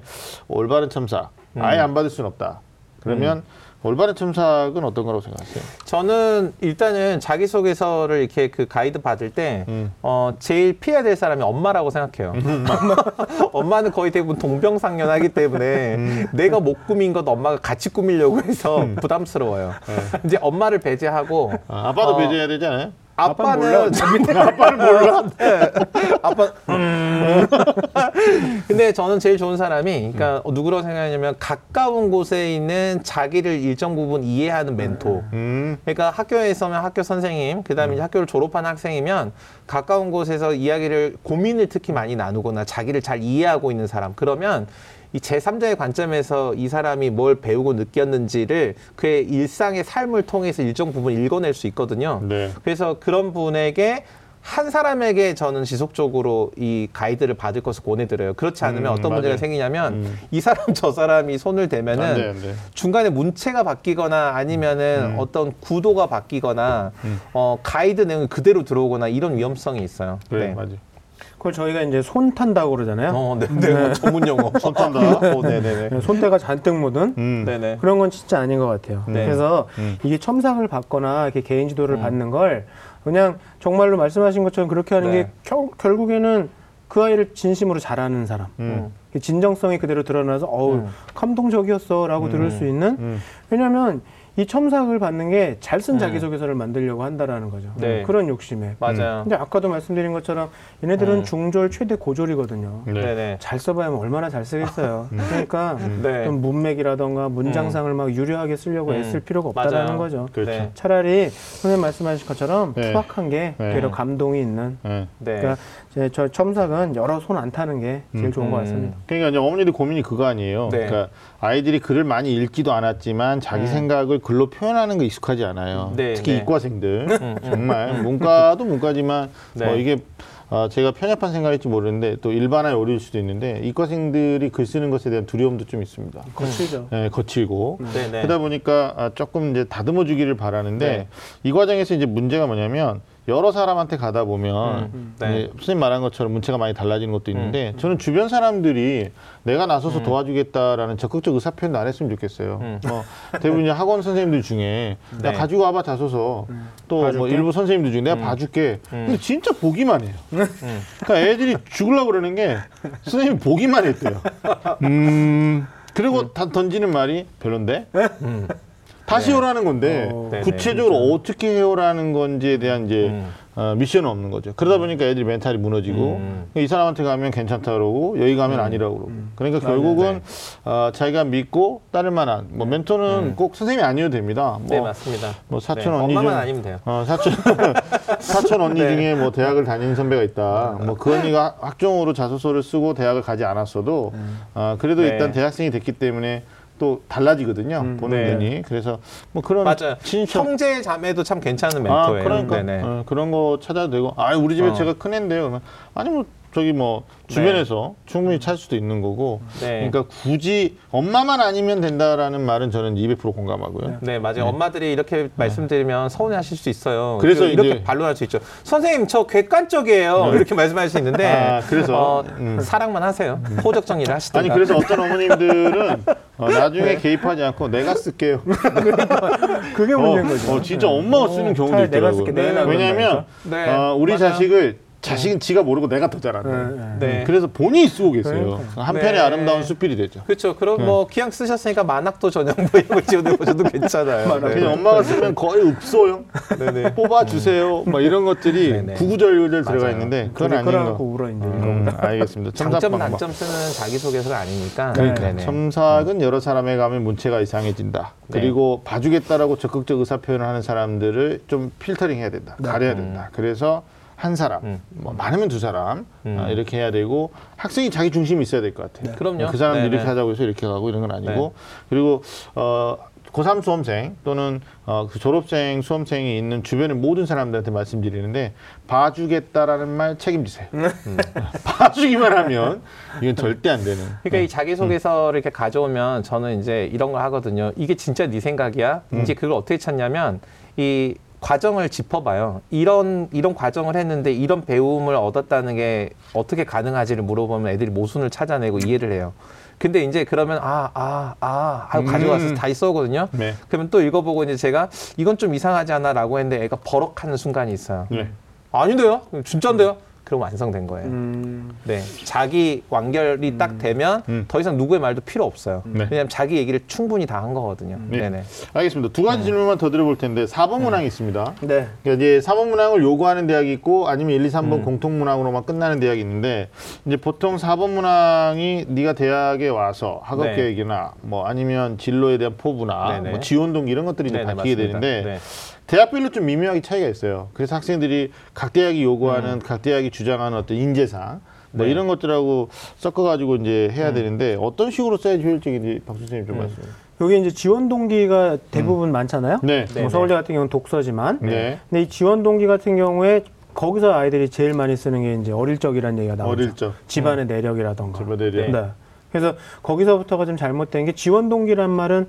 A: 올바른 첨삭 아예 안 받을 수는 없다. 그러면
B: 음.
A: 올바른 첨삭은 어떤 거라고 생각하세요?
B: 저는 일단은 자기소개서를 이렇게 그 가이드 받을 때,
A: 음.
B: 어, 제일 피해야 될 사람이 엄마라고 생각해요. 엄마, 엄마는 거의 대부분 동병상련하기 때문에
A: 음.
B: 내가 못 꾸민 것 엄마가 같이 꾸미려고 해서 부담스러워요. 이제 엄마를 배제하고,
A: 아, 아빠도
B: 어,
A: 배제해야 되잖아요.
B: 아빠는
A: 아빠는 몰라.
B: 네. 아빠. 음. 근데 저는 제일 좋은 사람이, 그러니까 누구라고 생각하냐면 가까운 곳에 있는 자기를 일정 부분 이해하는 멘토.
A: 음.
B: 그러니까 학교에 있으면 학교 선생님, 그다음에 이제 학교를 졸업한 학생이면 가까운 곳에서 이야기를 고민을 특히 많이 나누거나 자기를 잘 이해하고 있는 사람. 그러면 이 제3자의 관점에서 이 사람이 뭘 배우고 느꼈는지를 그의 일상의 삶을 통해서 일정 부분 읽어낼 수 있거든요.
A: 네.
B: 그래서 그런 분에게 한 사람에게 저는 지속적으로 이 가이드를 받을 것을 권해드려요. 그렇지 않으면
A: 음,
B: 어떤 문제가
A: 맞아요.
B: 생기냐면
A: 음.
B: 이 사람 저 사람이 손을
A: 안 돼,
B: 대면은
A: 안 돼.
B: 중간에 문체가 바뀌거나 아니면은 어떤 구도가 바뀌거나 어, 가이드 내용이 그대로 들어오거나 이런 위험성이 있어요.
A: 그래,
B: 네.
A: 맞아.
C: 그걸 저희가 이제 손 탄다고 그러잖아요.
B: 어, 네, 네, 뭐 전문 용어.
A: 손 탄다.
B: 어, 네, 네, 네.
C: 네, 손때가 잔뜩 묻은
A: 음.
B: 네, 네.
C: 그런 건 진짜 아닌 것 같아요.
B: 네.
C: 그래서
A: 음.
C: 이게 첨삭을 받거나 이렇게 개인 지도를 받는 걸 그냥 정말로 말씀하신 것처럼 그렇게 하는
B: 네.
C: 게 겨- 결국에는 그 아이를 진심으로 잘하는 사람.
A: 음.
C: 그 진정성이 그대로 드러나서 어우
B: 음.
C: 감동적이었어라고 들을 수 있는
A: 음.
C: 왜냐하면 이 첨삭을 받는 게 잘 쓴 자기소개서를 만들려고 한다라는 거죠.
B: 네.
C: 그런 욕심에.
B: 맞아요.
C: 근데 아까도 말씀드린 것처럼 얘네들은
B: 음.
C: 중졸 최대 고졸이거든요.
A: 네.
B: 네, 네.
C: 잘 써봐야 뭐 얼마나 잘 쓰겠어요. 그러니까
B: 네.
C: 좀 문맥이라던가 문장상을 막 유려하게 쓰려고
B: 음.
C: 애쓸 필요가 없다라는
B: 맞아요.
C: 거죠.
A: 그렇죠.
B: 네.
C: 차라리 선생님 말씀하신 것처럼
A: 네.
C: 투박한 게
A: 네.
C: 오히려 감동이 있는.
A: 네.
B: 네.
C: 그러니까 이제 저 첨삭은 여러 손 안 타는 게 제일 좋은 것
B: 음.
C: 같습니다.
A: 그러니까 이제 어머니들 고민이 그거 아니에요.
B: 네.
A: 그러니까 아이들이 글을 많이 읽지도 않았지만 자기 생각을 글로 표현하는 거 익숙하지 않아요.
B: 음. 네,
A: 특히
B: 네.
A: 이과생들 정말 문과도 문과지만
B: 네.
A: 뭐 이게 어, 제가 편협한 생각일지 모르는데 또 일반화에 어려울 수도 있는데 이과생들이 글 쓰는 것에 대한 두려움도 좀 있습니다.
C: 거칠죠.
A: 네, 거칠고
B: 네, 네.
A: 그러다 보니까 아, 조금 이제 다듬어 주기를 바라는데
B: 네.
A: 이 과정에서 이제 문제가 뭐냐면 여러 사람한테 가다 보면
B: 음,
A: 네.
B: 네.
A: 선생님 말한 것처럼 문체가 많이 달라지는 것도 있는데 저는 주변 사람들이 내가 나서서 도와주겠다라는 적극적 의사 표현도 안 했으면 좋겠어요.
B: 음.
A: 뭐 대부분 이제 학원 선생님들 중에
B: 네.
A: 야 가지고 와봐 자소서 또 뭐. 일부 선생님들 중에 내가 봐줄게. 근데 진짜 보기만 해요. 그러니까 애들이 죽으려고 그러는 게 선생님이 보기만 했대요. 음 그리고 다 던지는 말이 별론데 다시
B: 네.
A: 해오라는 건데
C: 어,
B: 네,
A: 구체적으로 어떻게 해오라는 건지에 대한 이제
B: 음.
A: 어, 미션은 없는 거죠. 그러다 보니까 애들이 멘탈이 무너지고
B: 음.
A: 이 사람한테 가면 괜찮다 그러고 여기 가면 아니라고 그러고 그러니까 결국은 어, 자기가 믿고 따를 만한 뭐 멘토는 꼭 선생님이 아니어도 됩니다. 뭐,
B: 네, 맞습니다.
A: 뭐 사촌
B: 네,
A: 언니 중-
B: 아니면 돼요.
A: 어, 사촌 사촌 언니
B: 네.
A: 중에 뭐 대학을 다니는 선배가 있다. 뭐 그 언니가 학종으로 자소서를 쓰고 대학을 가지 않았어도 어, 그래도
B: 네.
A: 일단 대학생이 됐기 때문에 또 달라지거든요. 보는
B: 네.
A: 눈이. 그래서 뭐 그런
B: 맞아요.
A: 친척
B: 형제 자매도 참 괜찮은
A: 아,
B: 멘토예요.
A: 그러니까
B: 네네.
A: 어, 그런 거 찾아도 되고 아 우리 집에
B: 어.
A: 제가 큰 애인데요 그러면 아니 뭐 저기 뭐 주변에서 충분히 찾을 수도 있는 거고
B: 네.
A: 그러니까 굳이 엄마만 아니면 된다라는 말은 저는 200% 공감하고요
B: 네, 맞아요. 엄마들이 이렇게 말씀드리면 서운해하실 수 있어요.
A: 그래서
B: 그리고 이렇게
A: 이제- 네.
B: 반론할 수 있죠. 선생님, 저 객관적이에요. 이렇게 말씀할 수 있는데,
A: 아, 그래서?
B: 어,
A: 음.
B: 사랑만 하세요. 호적 정리를 하시든가.
A: 아니 그래서 어떤 어머님들은 어, 나중에 개입하지 않고 내가 쓸게요
C: 그게 문제인 거죠.
A: 어, 어, 진짜 엄마가 쓰는 경우도
C: 차라리 내가
A: 있더라고요
C: 쓸게,
A: 왜냐하면
B: 네,
A: 어, 우리
B: 맞아요.
A: 자식을 자식은 지가 모르고 내가 더 잘한다
C: 네,
B: 네.
A: 그래서 본인이 쓰고 계세요. 한편의
B: 네.
A: 아름다운 수필이 되죠
B: 그렇죠. 그럼
A: 네.
B: 뭐 기왕 쓰셨으니까 만학도 전형 뭐 이런 거 지원해보셔도 괜찮아요. 네.
A: 그냥 엄마가 쓰면 거의 읍소형
B: 네네.
A: 뽑아주세요. 뭐 이런 것들이. 구구절절 들어가. 있는데 그건 아닌 거.
C: 울어 이제
A: 음, 알겠습니다. 첨삭
B: 장점. 단점 쓰는 자기소개서가 아니니까.
A: 그러니까
B: 네네.
A: 첨삭은 여러 사람에 가면 문체가 이상해진다.
B: 네.
A: 그리고 봐주겠다라고 적극적 의사 표현을 하는 사람들을 좀 필터링 해야 된다. 가려야 된다. 그래서 한 사람,
B: 음.
A: 뭐 많으면 두 사람
B: 음.
A: 아, 이렇게 해야 되고 학생이 자기 중심이 있어야 될 것 같아요.
B: 그럼요.
A: 그
B: 네네.
A: 이렇게 하자고 해서 이렇게 가고 이런 건 아니고
B: 네.
A: 그리고 어 고3 수험생 또는 어, 그 졸업생 수험생이 있는 주변의 모든 사람들한테 말씀드리는데 봐주겠다라는 말 책임지세요.
B: 네.
A: 음. 봐주기만 하면 이건 절대 안 되는.
B: 그러니까 이 자기소개서를 이렇게 가져오면 저는 이제 이런 걸 하거든요. 이게 진짜 네 생각이야? 이제 그걸 어떻게 찾냐면 이 과정을 짚어봐요. 이런 이런 과정을 했는데 이런 배움을 얻었다는 게 어떻게 가능하지를 물어보면 애들이 모순을 찾아내고 이해를 해요. 근데 이제 그러면 아 아아 하고 가져와서
A: 음.
B: 다시 써오거든요.
A: 네.
B: 그러면 또 읽어보고 이제 제가 이건 좀 이상하지 않아라고 했는데 애가 버럭하는 순간이 있어요.
A: 네.
B: 아닌데요? 진짜인데요? 그럼 완성된 거예요.
C: 음.
B: 네, 자기 완결이 딱 되면
A: 음.
B: 더 이상 누구의 말도 필요 없어요.
A: 네.
B: 왜냐하면 자기 얘기를 충분히 다 한 거거든요.
A: 네.
B: 네, 네.
A: 알겠습니다. 두 가지 질문만 더 드려볼 텐데 4번 문항이 있습니다.
C: 네.
A: 그러니까 이제 4번 문항을 요구하는 대학이 있고 아니면 1, 2, 3번 공통 문항으로만 끝나는 대학이 있는데 이제 보통 4번 문항이 네가 대학에 와서 학업
B: 네.
A: 계획이나 뭐 아니면 진로에 대한 포부나. 뭐 지원 동기 이런 것들이 이제
B: 네, 네,
A: 밝히게
B: 맞습니다.
A: 되는데
B: 네.
A: 대학별로 좀 미묘하게 차이가 있어요. 그래서 학생들이 각 대학이 요구하는 각 대학이 주장하는 어떤 인재상 뭐
B: 네.
A: 이런 것들하고 섞어가지고 이제 해야 되는데 어떤 식으로 써야지 효율적인지 박 선생님 좀 말씀.
C: 여기 이제 지원 동기가 대부분 많잖아요.
A: 네.
B: 네,
C: 뭐 서울대 같은 경우는 독서지만,
A: 네.
C: 근데 이 지원 동기 같은 경우에 거기서 아이들이 제일 많이 쓰는 게 이제 어릴 적이라는 얘기가 나오죠.
A: 어릴 적.
C: 집안의 내력이라던가.
A: 집안의 내력.
C: 네. 그래서 거기서부터가 좀 잘못된 게 지원 동기란 말은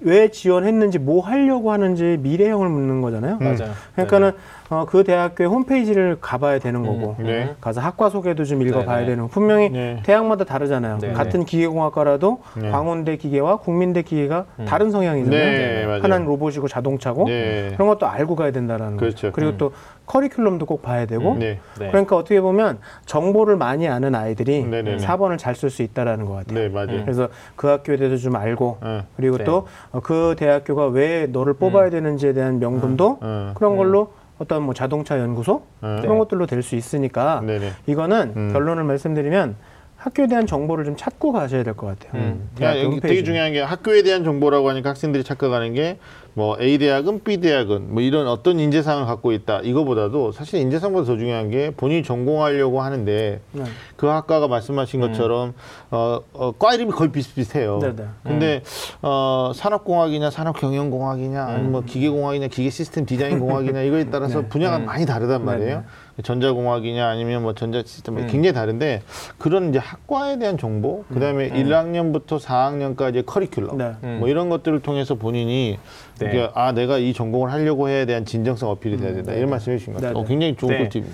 C: 왜 지원했는지 뭐 하려고 하는지 미래형을 묻는 거잖아요.
B: 맞아요.
C: 그러니까는 어, 그 대학교의 홈페이지를 가봐야 되는 거고
A: 네.
C: 가서 학과 소개도 좀 읽어봐야
B: 네네.
C: 되는 거. 분명히
A: 네.
C: 대학마다 다르잖아요.
B: 네네.
C: 같은 기계공학과라도
A: 네.
C: 광운대 기계와 국민대 기계가 다른 성향이잖아요.
A: 네.
C: 하나는 로봇이고 자동차고
A: 네.
C: 그런 것도 알고 가야 된다라는
A: 그렇죠.
C: 거죠. 그리고 또 커리큘럼도 꼭 봐야 되고
A: 네.
B: 네.
C: 그러니까 어떻게 보면 정보를 많이 아는 아이들이
A: 네네네.
C: 4번을 잘 쓸 수 있다라는 것 같아요.
A: 네.
C: 그래서 그 학교에 대해서 좀 알고
A: 네.
C: 그리고
B: 네.
C: 또그 대학교가 왜 너를 뽑아야 되는지에 대한 명분도
A: 음.
C: 그런 걸로 어떤 뭐 자동차 연구소
A: 네.
C: 그런 것들로 될 수 있으니까
A: 네네.
C: 이거는
A: 음.
C: 결론을 말씀드리면 학교에 대한 정보를 좀 찾고 가셔야 될 것 같아요.
B: 음.
A: 그러니까 여기. 되게 중요한 게 학교에 대한 정보라고 하니까 학생들이 착각하는 게 뭐 A 대학은 B 대학은 뭐 이런 어떤 인재상을 갖고 있다 이거보다도 사실 인재상보다 더 중요한 게 본인이 전공하려고 하는데
C: 네.
A: 그 학과가 말씀하신 것처럼 어, 어, 과 이름이 거의 비슷비슷해요.
C: 네네.
A: 근데 어, 산업공학이냐 산업경영공학이냐 아니면 뭐 기계공학이냐 기계시스템 디자인공학이냐 이거에 따라서 분야가 많이 다르단 말이에요. 전자공학이냐 아니면 뭐 전자시스템 뭐 굉장히 다른데 그런 이제 학과에 대한 정보, 그다음에 1학년부터 4학년까지의 커리큘럼
C: 네.
A: 뭐 이런 것들을 통해서 본인이
B: 네.
A: 이게 아 내가 이 전공을 하려고 해야 대한 진정성 어필이 돼야 된다 이런 말씀해 주신 것 같아요.
C: 네,
A: 어,
C: 네.
A: 굉장히 좋은
B: 네.
A: 꿀팁.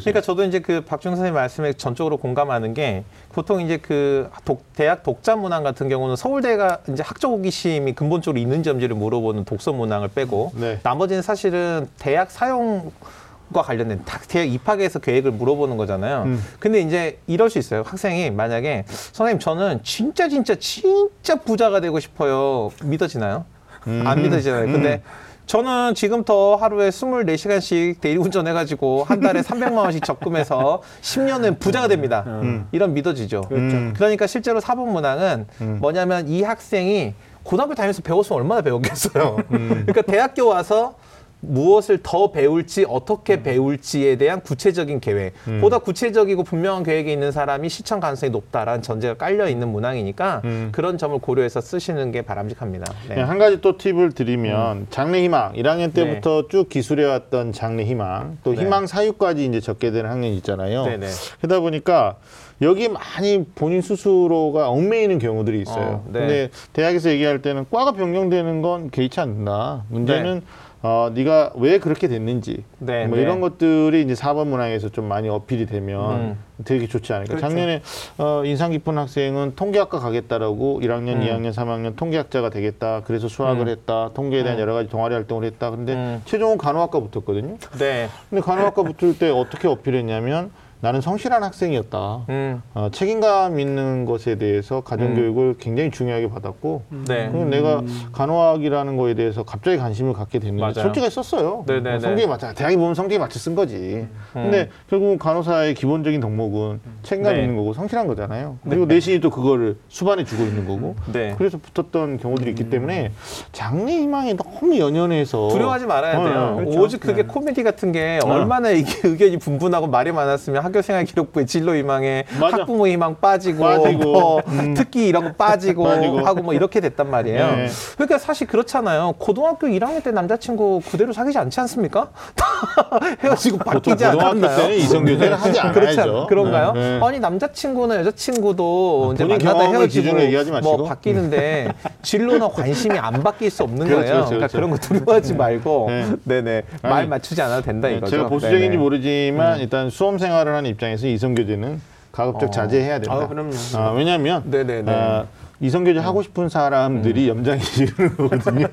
B: 그러니까 저도 이제 그 박준 선생님 말씀에 전적으로 공감하는 게 보통 이제 그 독, 대학 독자 문항 같은 경우는 서울대가 이제 학적 호기심이 근본적으로 있는지 없는지를 물어보는 독서 문항을 빼고
A: 네.
B: 나머지는 사실은 대학 사용 과 관련된 다- 대학 입학에서 계획을 물어보는 거잖아요.
A: 음.
B: 근데 이제 이럴 수 있어요. 학생이 만약에 선생님 저는 진짜 진짜 진짜 부자가 되고 싶어요. 믿어지나요?
A: 음.
B: 안 믿어지잖아요. 근데 저는 지금부터 하루에 24시간씩 대리 운전 해가지고 한 달에 300만 원씩 적금해서 10년 은 부자가 됩니다. 이런 믿어지죠.
C: 그렇죠.
A: 음.
B: 그러니까 실제로 사법 문항은 뭐냐면 이 학생이 고등학교 다니면서 배웠으면 얼마나 배웠겠어요. 그러니까 대학교 와서 무엇을 더 배울지 어떻게 배울지에 대한 구체적인 계획 보다 구체적이고 분명한 계획이 있는 사람이 시청 가능성이 높다라는 전제가 깔려 있는 문항이니까 그런 점을 고려해서 쓰시는 게 바람직합니다. 네.
A: 한 가지 또 팁을 드리면 장래 희망 1학년 때부터 쭉 기술해 왔던 장래 희망 또
B: 네.
A: 희망 사유까지 이제 적게 되는 학년이 있잖아요.
B: 네네.
A: 그러다 보니까 여기 많이 본인 스스로가 얽매이는 경우들이 있어요.
B: 어, 네.
A: 근데 대학에서 얘기할 때는 과가 변경되는 건 개의치 않는다. 문제는 어, 네가 왜 그렇게 됐는지
B: 네,
A: 뭐
B: 네.
A: 이런 것들이 이제 4번 문항에서 좀 많이 어필이 되면
B: 음.
A: 되게 좋지 않을까.
C: 그렇죠.
A: 작년에 어, 인상 깊은 학생은 통계학과 가겠다라고 1학년,
B: 음.
A: 2학년, 3학년 통계학자가 되겠다. 그래서 수학을
B: 음.
A: 했다. 통계에 대한
B: 음.
A: 여러 가지 동아리 활동을 했다. 근데
B: 음.
A: 최종은 간호학과 붙었거든요.
B: 네.
A: 근데 간호학과 붙을 때 어떻게 어필했냐면 나는 성실한 학생이었다.
B: 음.
A: 어, 책임감 있는 것에 대해서 가정교육을 굉장히 중요하게 받았고
B: 네.
A: 그리고 내가 간호학이라는 거에 대해서 갑자기 관심을 갖게 됐는데
B: 맞아요.
A: 솔직하게 썼어요.
B: 네네네.
A: 어, 성격에 맞춰 대학에 보면 성격에 맞춰 쓴 거지. 근데 결국 간호사의 기본적인 덕목은 책임감
B: 네.
A: 있는 거고 성실한 거잖아요. 그리고 내신이 또 그거를 수반해 주고 있는 거고.
B: 네.
A: 그래서 붙었던 경우들이 있기 때문에 장래 희망이 너무 연연해서
B: 두려워하지 말아야
A: 어,
B: 돼요.
C: 그렇죠.
B: 오직 그게
C: 네.
B: 코미디 같은 게 얼마나 이게 의견이 분분하고 말이 많았으면 학교 생활 기록부에 진로 희망에
A: 맞아.
B: 학부모 희망 빠지고,
A: 빠지고,
B: 뭐
A: 음.
B: 특기 이런 거 빠지고,
A: 빠지고.
B: 하고 뭐 이렇게 됐단 말이에요.
A: 네.
B: 그러니까 사실 그렇잖아요. 고등학교 1학년 때 남자친구 그대로 사귀지 않지 않습니까? 헤어지고 바뀌지
A: 고등학교
B: 않았나요?
A: 때는 이성교제를 하지 않아야죠.
B: 않- 그런가요?
A: 네, 네.
B: 아니 남자친구나 여자친구도 이제
A: 본인
B: 만나다 헤어지고. 뭐 바뀌는데 진로나 관심이 안 바뀔 수 없는
A: 그렇죠,
B: 거예요.
A: 그렇죠,
B: 그러니까
A: 그렇죠.
B: 그런 거 두려워하지 말고
A: 네.
B: 네네
A: 아니,
B: 말 맞추지 않아도 된다
A: 네,
B: 이거죠.
A: 제가 보수적인지
B: 네네.
A: 모르지만 일단 수험 생활을 하는 입장에서 이성교제는 가급적
B: 어.
A: 자제해야 된다.
C: 아, 그럼요.
A: 아, 왜냐하면
B: 네네네.
A: 아, 이성교제 하고 싶은 사람들이 염장이 지르는 거거든요.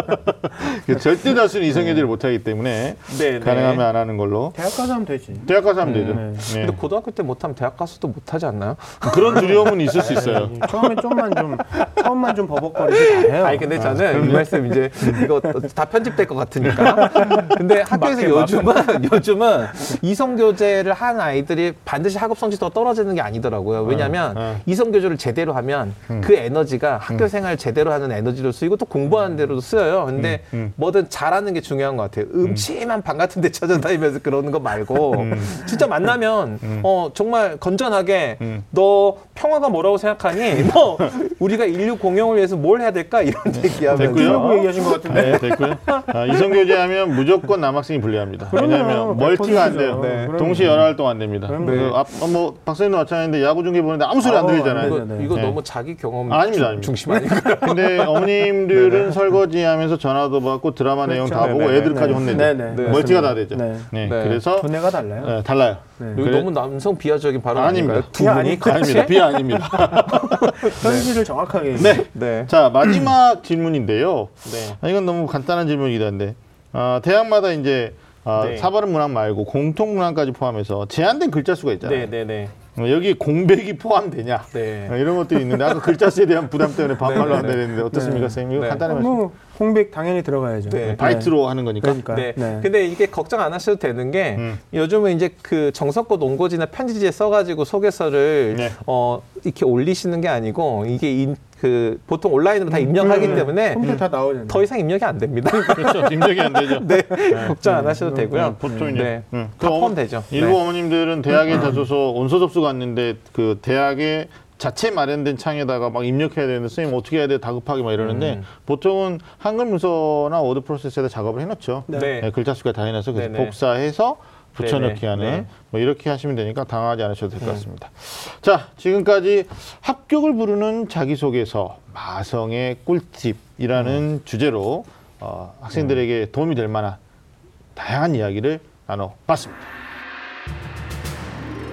A: 그 절대 다수는 이성교제를 못하기 때문에
B: 네,
A: 가능하면
B: 네.
A: 안 하는 걸로.
C: 대학 가서 하면 되지.
A: 대학 가서 하면 되죠.
C: 네.
A: 네.
B: 근데 고등학교 때 못하면 대학 가서도 못하지 않나요?
A: 그런 두려움은 있을 수 있어요.
C: 처음에 좀만 좀 처음만 좀 버벅거리지 다해요.
B: 아니 근데 저는 이 말씀 이제 이거 다 편집될 것 같으니까. 근데 학교에서
C: 막해,
B: 요즘은 요즘은 이성 교제를 한 아이들이 반드시 학업 성취도가 떨어지는 게 아니더라고요. 왜냐하면
A: 어.
B: 이성 교제를 제대로 하면
A: 음.
B: 그 에너지가 학교 생활 제대로 하는 에너지로 쓰이고 또 공부하는 데로도 쓰여요. 근데
A: 음.
B: 뭐든 잘하는 게 중요한 것 같아요. 음침한 방 같은 데 찾아다니면서 그러는 거 말고 진짜 만나면 어 정말 건전하게
A: 음.
B: 너 평화가 뭐라고 생각하니? 너 우리가 인류 공영을 위해서 뭘 해야 될까? 이런 얘기하면서
A: 됐고요.
C: 얘기하신 것 같은데.
A: 네, 됐고요. 아, 이성 교제하면 무조건 남학생이 불리합니다. 왜냐하면 멀티가 안 돼요.
C: 네.
A: 동시에 열화 활동 안 됩니다.
C: 그럼요.
A: 그 앞, 어, 뭐 박사님도 마찬가지인데 야구 중계 보는데 아무 소리 안
C: 아우,
A: 들리잖아요.
B: 이거,
C: 네, 네.
B: 이거
A: 네.
B: 너무 자기 경험
A: 아닙니다,
B: 중-
A: 아닙니다.
B: 중심 아닌가요?
A: 근데 어머님들은 설거지하면서 전화도 받고 드라마 내용 다
C: 그렇죠.
A: 보고. 애들까지
C: 네.
A: 혼내죠.
C: 네네.
B: 네.
A: 멀티가 다 되죠.
C: 네.
A: 네.
C: 네.
A: 그래서
C: 두뇌가 달라요.
A: 네, 달라요.
C: 네.
B: 여기
A: 그래-
B: 너무 남성 비하적인 발언
A: 아닙니다.
B: 두
C: 비하
B: 분이
C: 아니-
B: 같이?
A: 아닙니다. 비 아닙니다.
C: 현실을 정확하게.
A: 네.
B: 네.
A: 자 마지막 질문인데요.
B: 네.
A: 아, 이건 너무 간단한 질문이긴 한데 아, 대학마다 이제 아,
B: 네.
A: 사발음 문항 말고 공통 문항까지 포함해서 제한된 글자 수가 있잖아요.
B: 네, 네, 네.
A: 어, 여기 공백이 포함되냐
B: 네.
A: 어, 이런 것들이 있는데 아까 글자 수에 대한 부담 때문에 반말로
B: 네,
A: 한다
B: 네.
A: 그랬는데 어떻습니까,
C: 네.
A: 선생님? 이거
B: 네.
A: 간단히 말씀.
C: 뭐 공백 당연히 들어가야죠.
B: 네.
A: 바이트로 하는 거니까.
C: 그러니까.
B: 네.
C: 네.
B: 근데 이게 걱정 안 하셔도 되는 게
A: 음.
B: 요즘은 이제 그 정석고 원고지나 편지지에 써가지고 소개서를
A: 네.
B: 어 이렇게 올리시는 게 아니고 이게 인, 그 보통 온라인으로 다 입력하기
C: 음,
B: 때문에
C: 컴퓨터 다 나오잖아요.
B: 더 이상 입력이 안 됩니다.
A: 그렇죠. 입력이 안 되죠.
B: 네. 걱정 안 하셔도 되고요.
A: 음, 보통 이제
B: 네.
A: 음. 다그 어-
B: 포함되죠.
A: 일부
B: 네.
A: 어머님들은 대학에 자소서 원서 접수 갔는데 그 대학에 자체 마련된 창에다가 막 입력해야 되는데 선생님 어떻게 해야 돼 다급하게 막 이러는데
B: 음.
A: 보통은 한글 문서나 워드 프로세스에다 작업을 해놓죠.
C: 네.
A: 네, 글자 수가 다 해놔서 그래서
B: 네네.
A: 복사해서 붙여넣기
B: 네네.
A: 하는
B: 네.
A: 뭐 이렇게 하시면 되니까 당하지 않으셔도 될 것 같습니다. 자 지금까지 합격을 부르는 자기소개서 마성의 꿀팁이라는 주제로 어, 학생들에게 도움이 될 만한 다양한 이야기를 나눠봤습니다.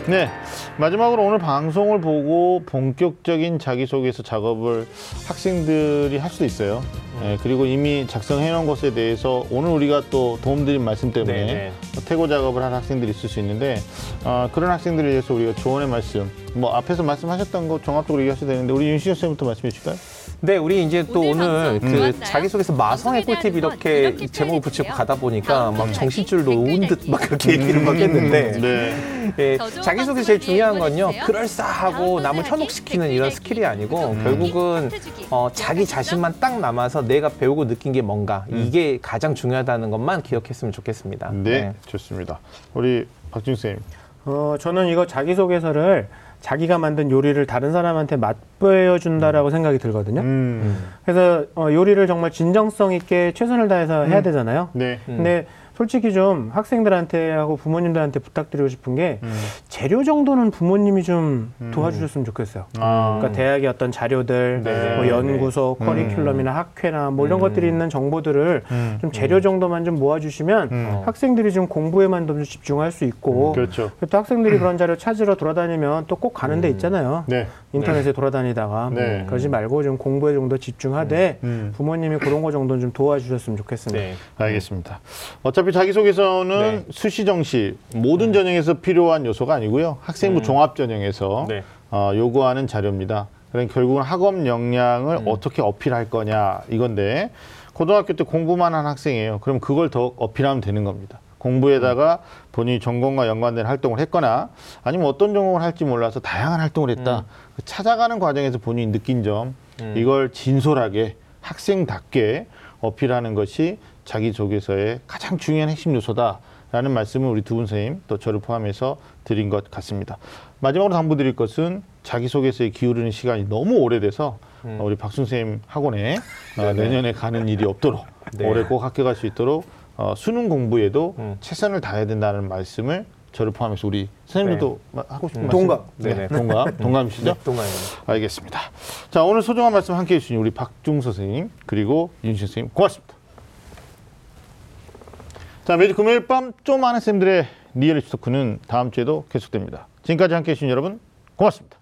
A: 네. 마지막으로 오늘 방송을 보고 본격적인 자기소개서 작업을 학생들이 할 수도 있어요. 네, 그리고 이미 작성해 놓은 것에 대해서 오늘 우리가 또 도움드린 말씀 때문에
B: 네, 네.
A: 퇴고 작업을 한 학생들이 있을 수 있는데 어, 그런 학생들을 위해서 우리가 조언의 말씀 뭐 앞에서 말씀하셨던 거 종합적으로 얘기하셔도 되는데 우리 윤시현 선생님부터 말씀해 주실까요?
B: 네, 우리 이제 또
D: 오늘
B: 그? 자기소개서 마성의 꿀팁 이렇게 제목을 붙이고. 가다 보니까 막 정신줄 놓은 듯 막 그렇게 얘기를 막 했는데
A: 네.
B: 예,
D: 저도
B: 자기소개 제일 중요한 건요. 그럴싸하고 남을 현혹시키는 이런 스킬이 아니고
D: 음.
B: 결국은. 어, 자기? 자신만 딱 남아서 내가 배우고 느낀 게 뭔가
A: 음.
B: 이게 가장 중요하다는 것만 기억했으면 좋겠습니다.
A: 네, 좋습니다. 우리 박준 쌤.
C: 어, 저는 이거 자기소개서를 자기가 만든 요리를 다른 사람한테 맛보여 준다라고 생각이 들거든요.
A: 음.
C: 그래서 어, 요리를 정말 진정성 있게 최선을 다해서 해야 되잖아요.
A: 네.
B: 음.
C: 근데 솔직히 좀 학생들한테 하고 부모님들한테 부탁드리고 싶은 게
A: 음.
C: 재료 정도는 부모님이 좀 도와주셨으면 좋겠어요.
A: 아.
C: 그러니까 대학의 어떤 자료들,
A: 네.
C: 뭐 연구소,
A: 네.
C: 커리큘럼이나 학회나 뭐 이런
B: 음.
C: 것들이 있는 정보들을
A: 음.
C: 좀 재료 정도만 좀 모아주시면
A: 음.
C: 학생들이 좀 공부에만 좀 집중할 수 있고
A: 그렇죠.
C: 또 학생들이 그런 자료 찾으러 돌아다니면 또 꼭 가는 데 있잖아요.
A: 네.
C: 인터넷에 돌아다니다가
A: 네.
C: 그러지 말고 좀 공부에 좀 더 집중하되
A: 음.
C: 부모님이 그런 거 정도는 좀 도와주셨으면 좋겠습니다.
B: 네.
A: 알겠습니다. 어차피 자기소개서는
B: 네.
A: 수시 정시 모든 전형에서 필요한 요소가 아니고요. 학생부
B: 음.
A: 종합 전형에서
B: 네.
A: 어, 요구하는 자료입니다. 그러니까 결국은 학업 역량을
B: 음.
A: 어떻게 어필할 거냐 이건데 고등학교 때 공부만 한 학생이에요. 그럼 그걸 더 어필하면 되는 겁니다. 공부에다가 본인이 전공과 연관된 활동을 했거나 아니면 어떤 전공을 할지 몰라서 다양한 활동을 했다. 그 찾아가는 과정에서 본인이 느낀 점
B: 음.
A: 이걸 진솔하게 학생답게 어필하는 것이 자기소개서의 가장 중요한 핵심 요소다라는 말씀을 우리 두 분 선생님 또 저를 포함해서 드린 것 같습니다. 마지막으로 당부드릴 것은 자기소개서에 기울이는 시간이 너무 오래돼서
B: 음.
A: 어, 우리 박순 선생님 학원에 어. 내년에 가는 일이 없도록
B: 네.
A: 올해 꼭 합격할 수 있도록 어, 수능 공부에도
B: 음.
A: 최선을 다해야 된다는 말씀을 저를 포함해서 우리 선생님들도 마- 하고 싶은
B: 음.
A: 말씀
C: 동감.
A: 네,
B: 네네.
A: 동감 동감이시죠?
B: 네, 동아입니다.
A: 알겠습니다. 자 오늘 소중한 말씀 함께해 주신 우리 박중서 선생님 그리고 윤신 선생님 고맙습니다. 자 매주 금요일 밤 좀 아는 쌤들의 리얼리티 토크는 다음 주에도 계속됩니다. 지금까지 함께해 주신 여러분 고맙습니다.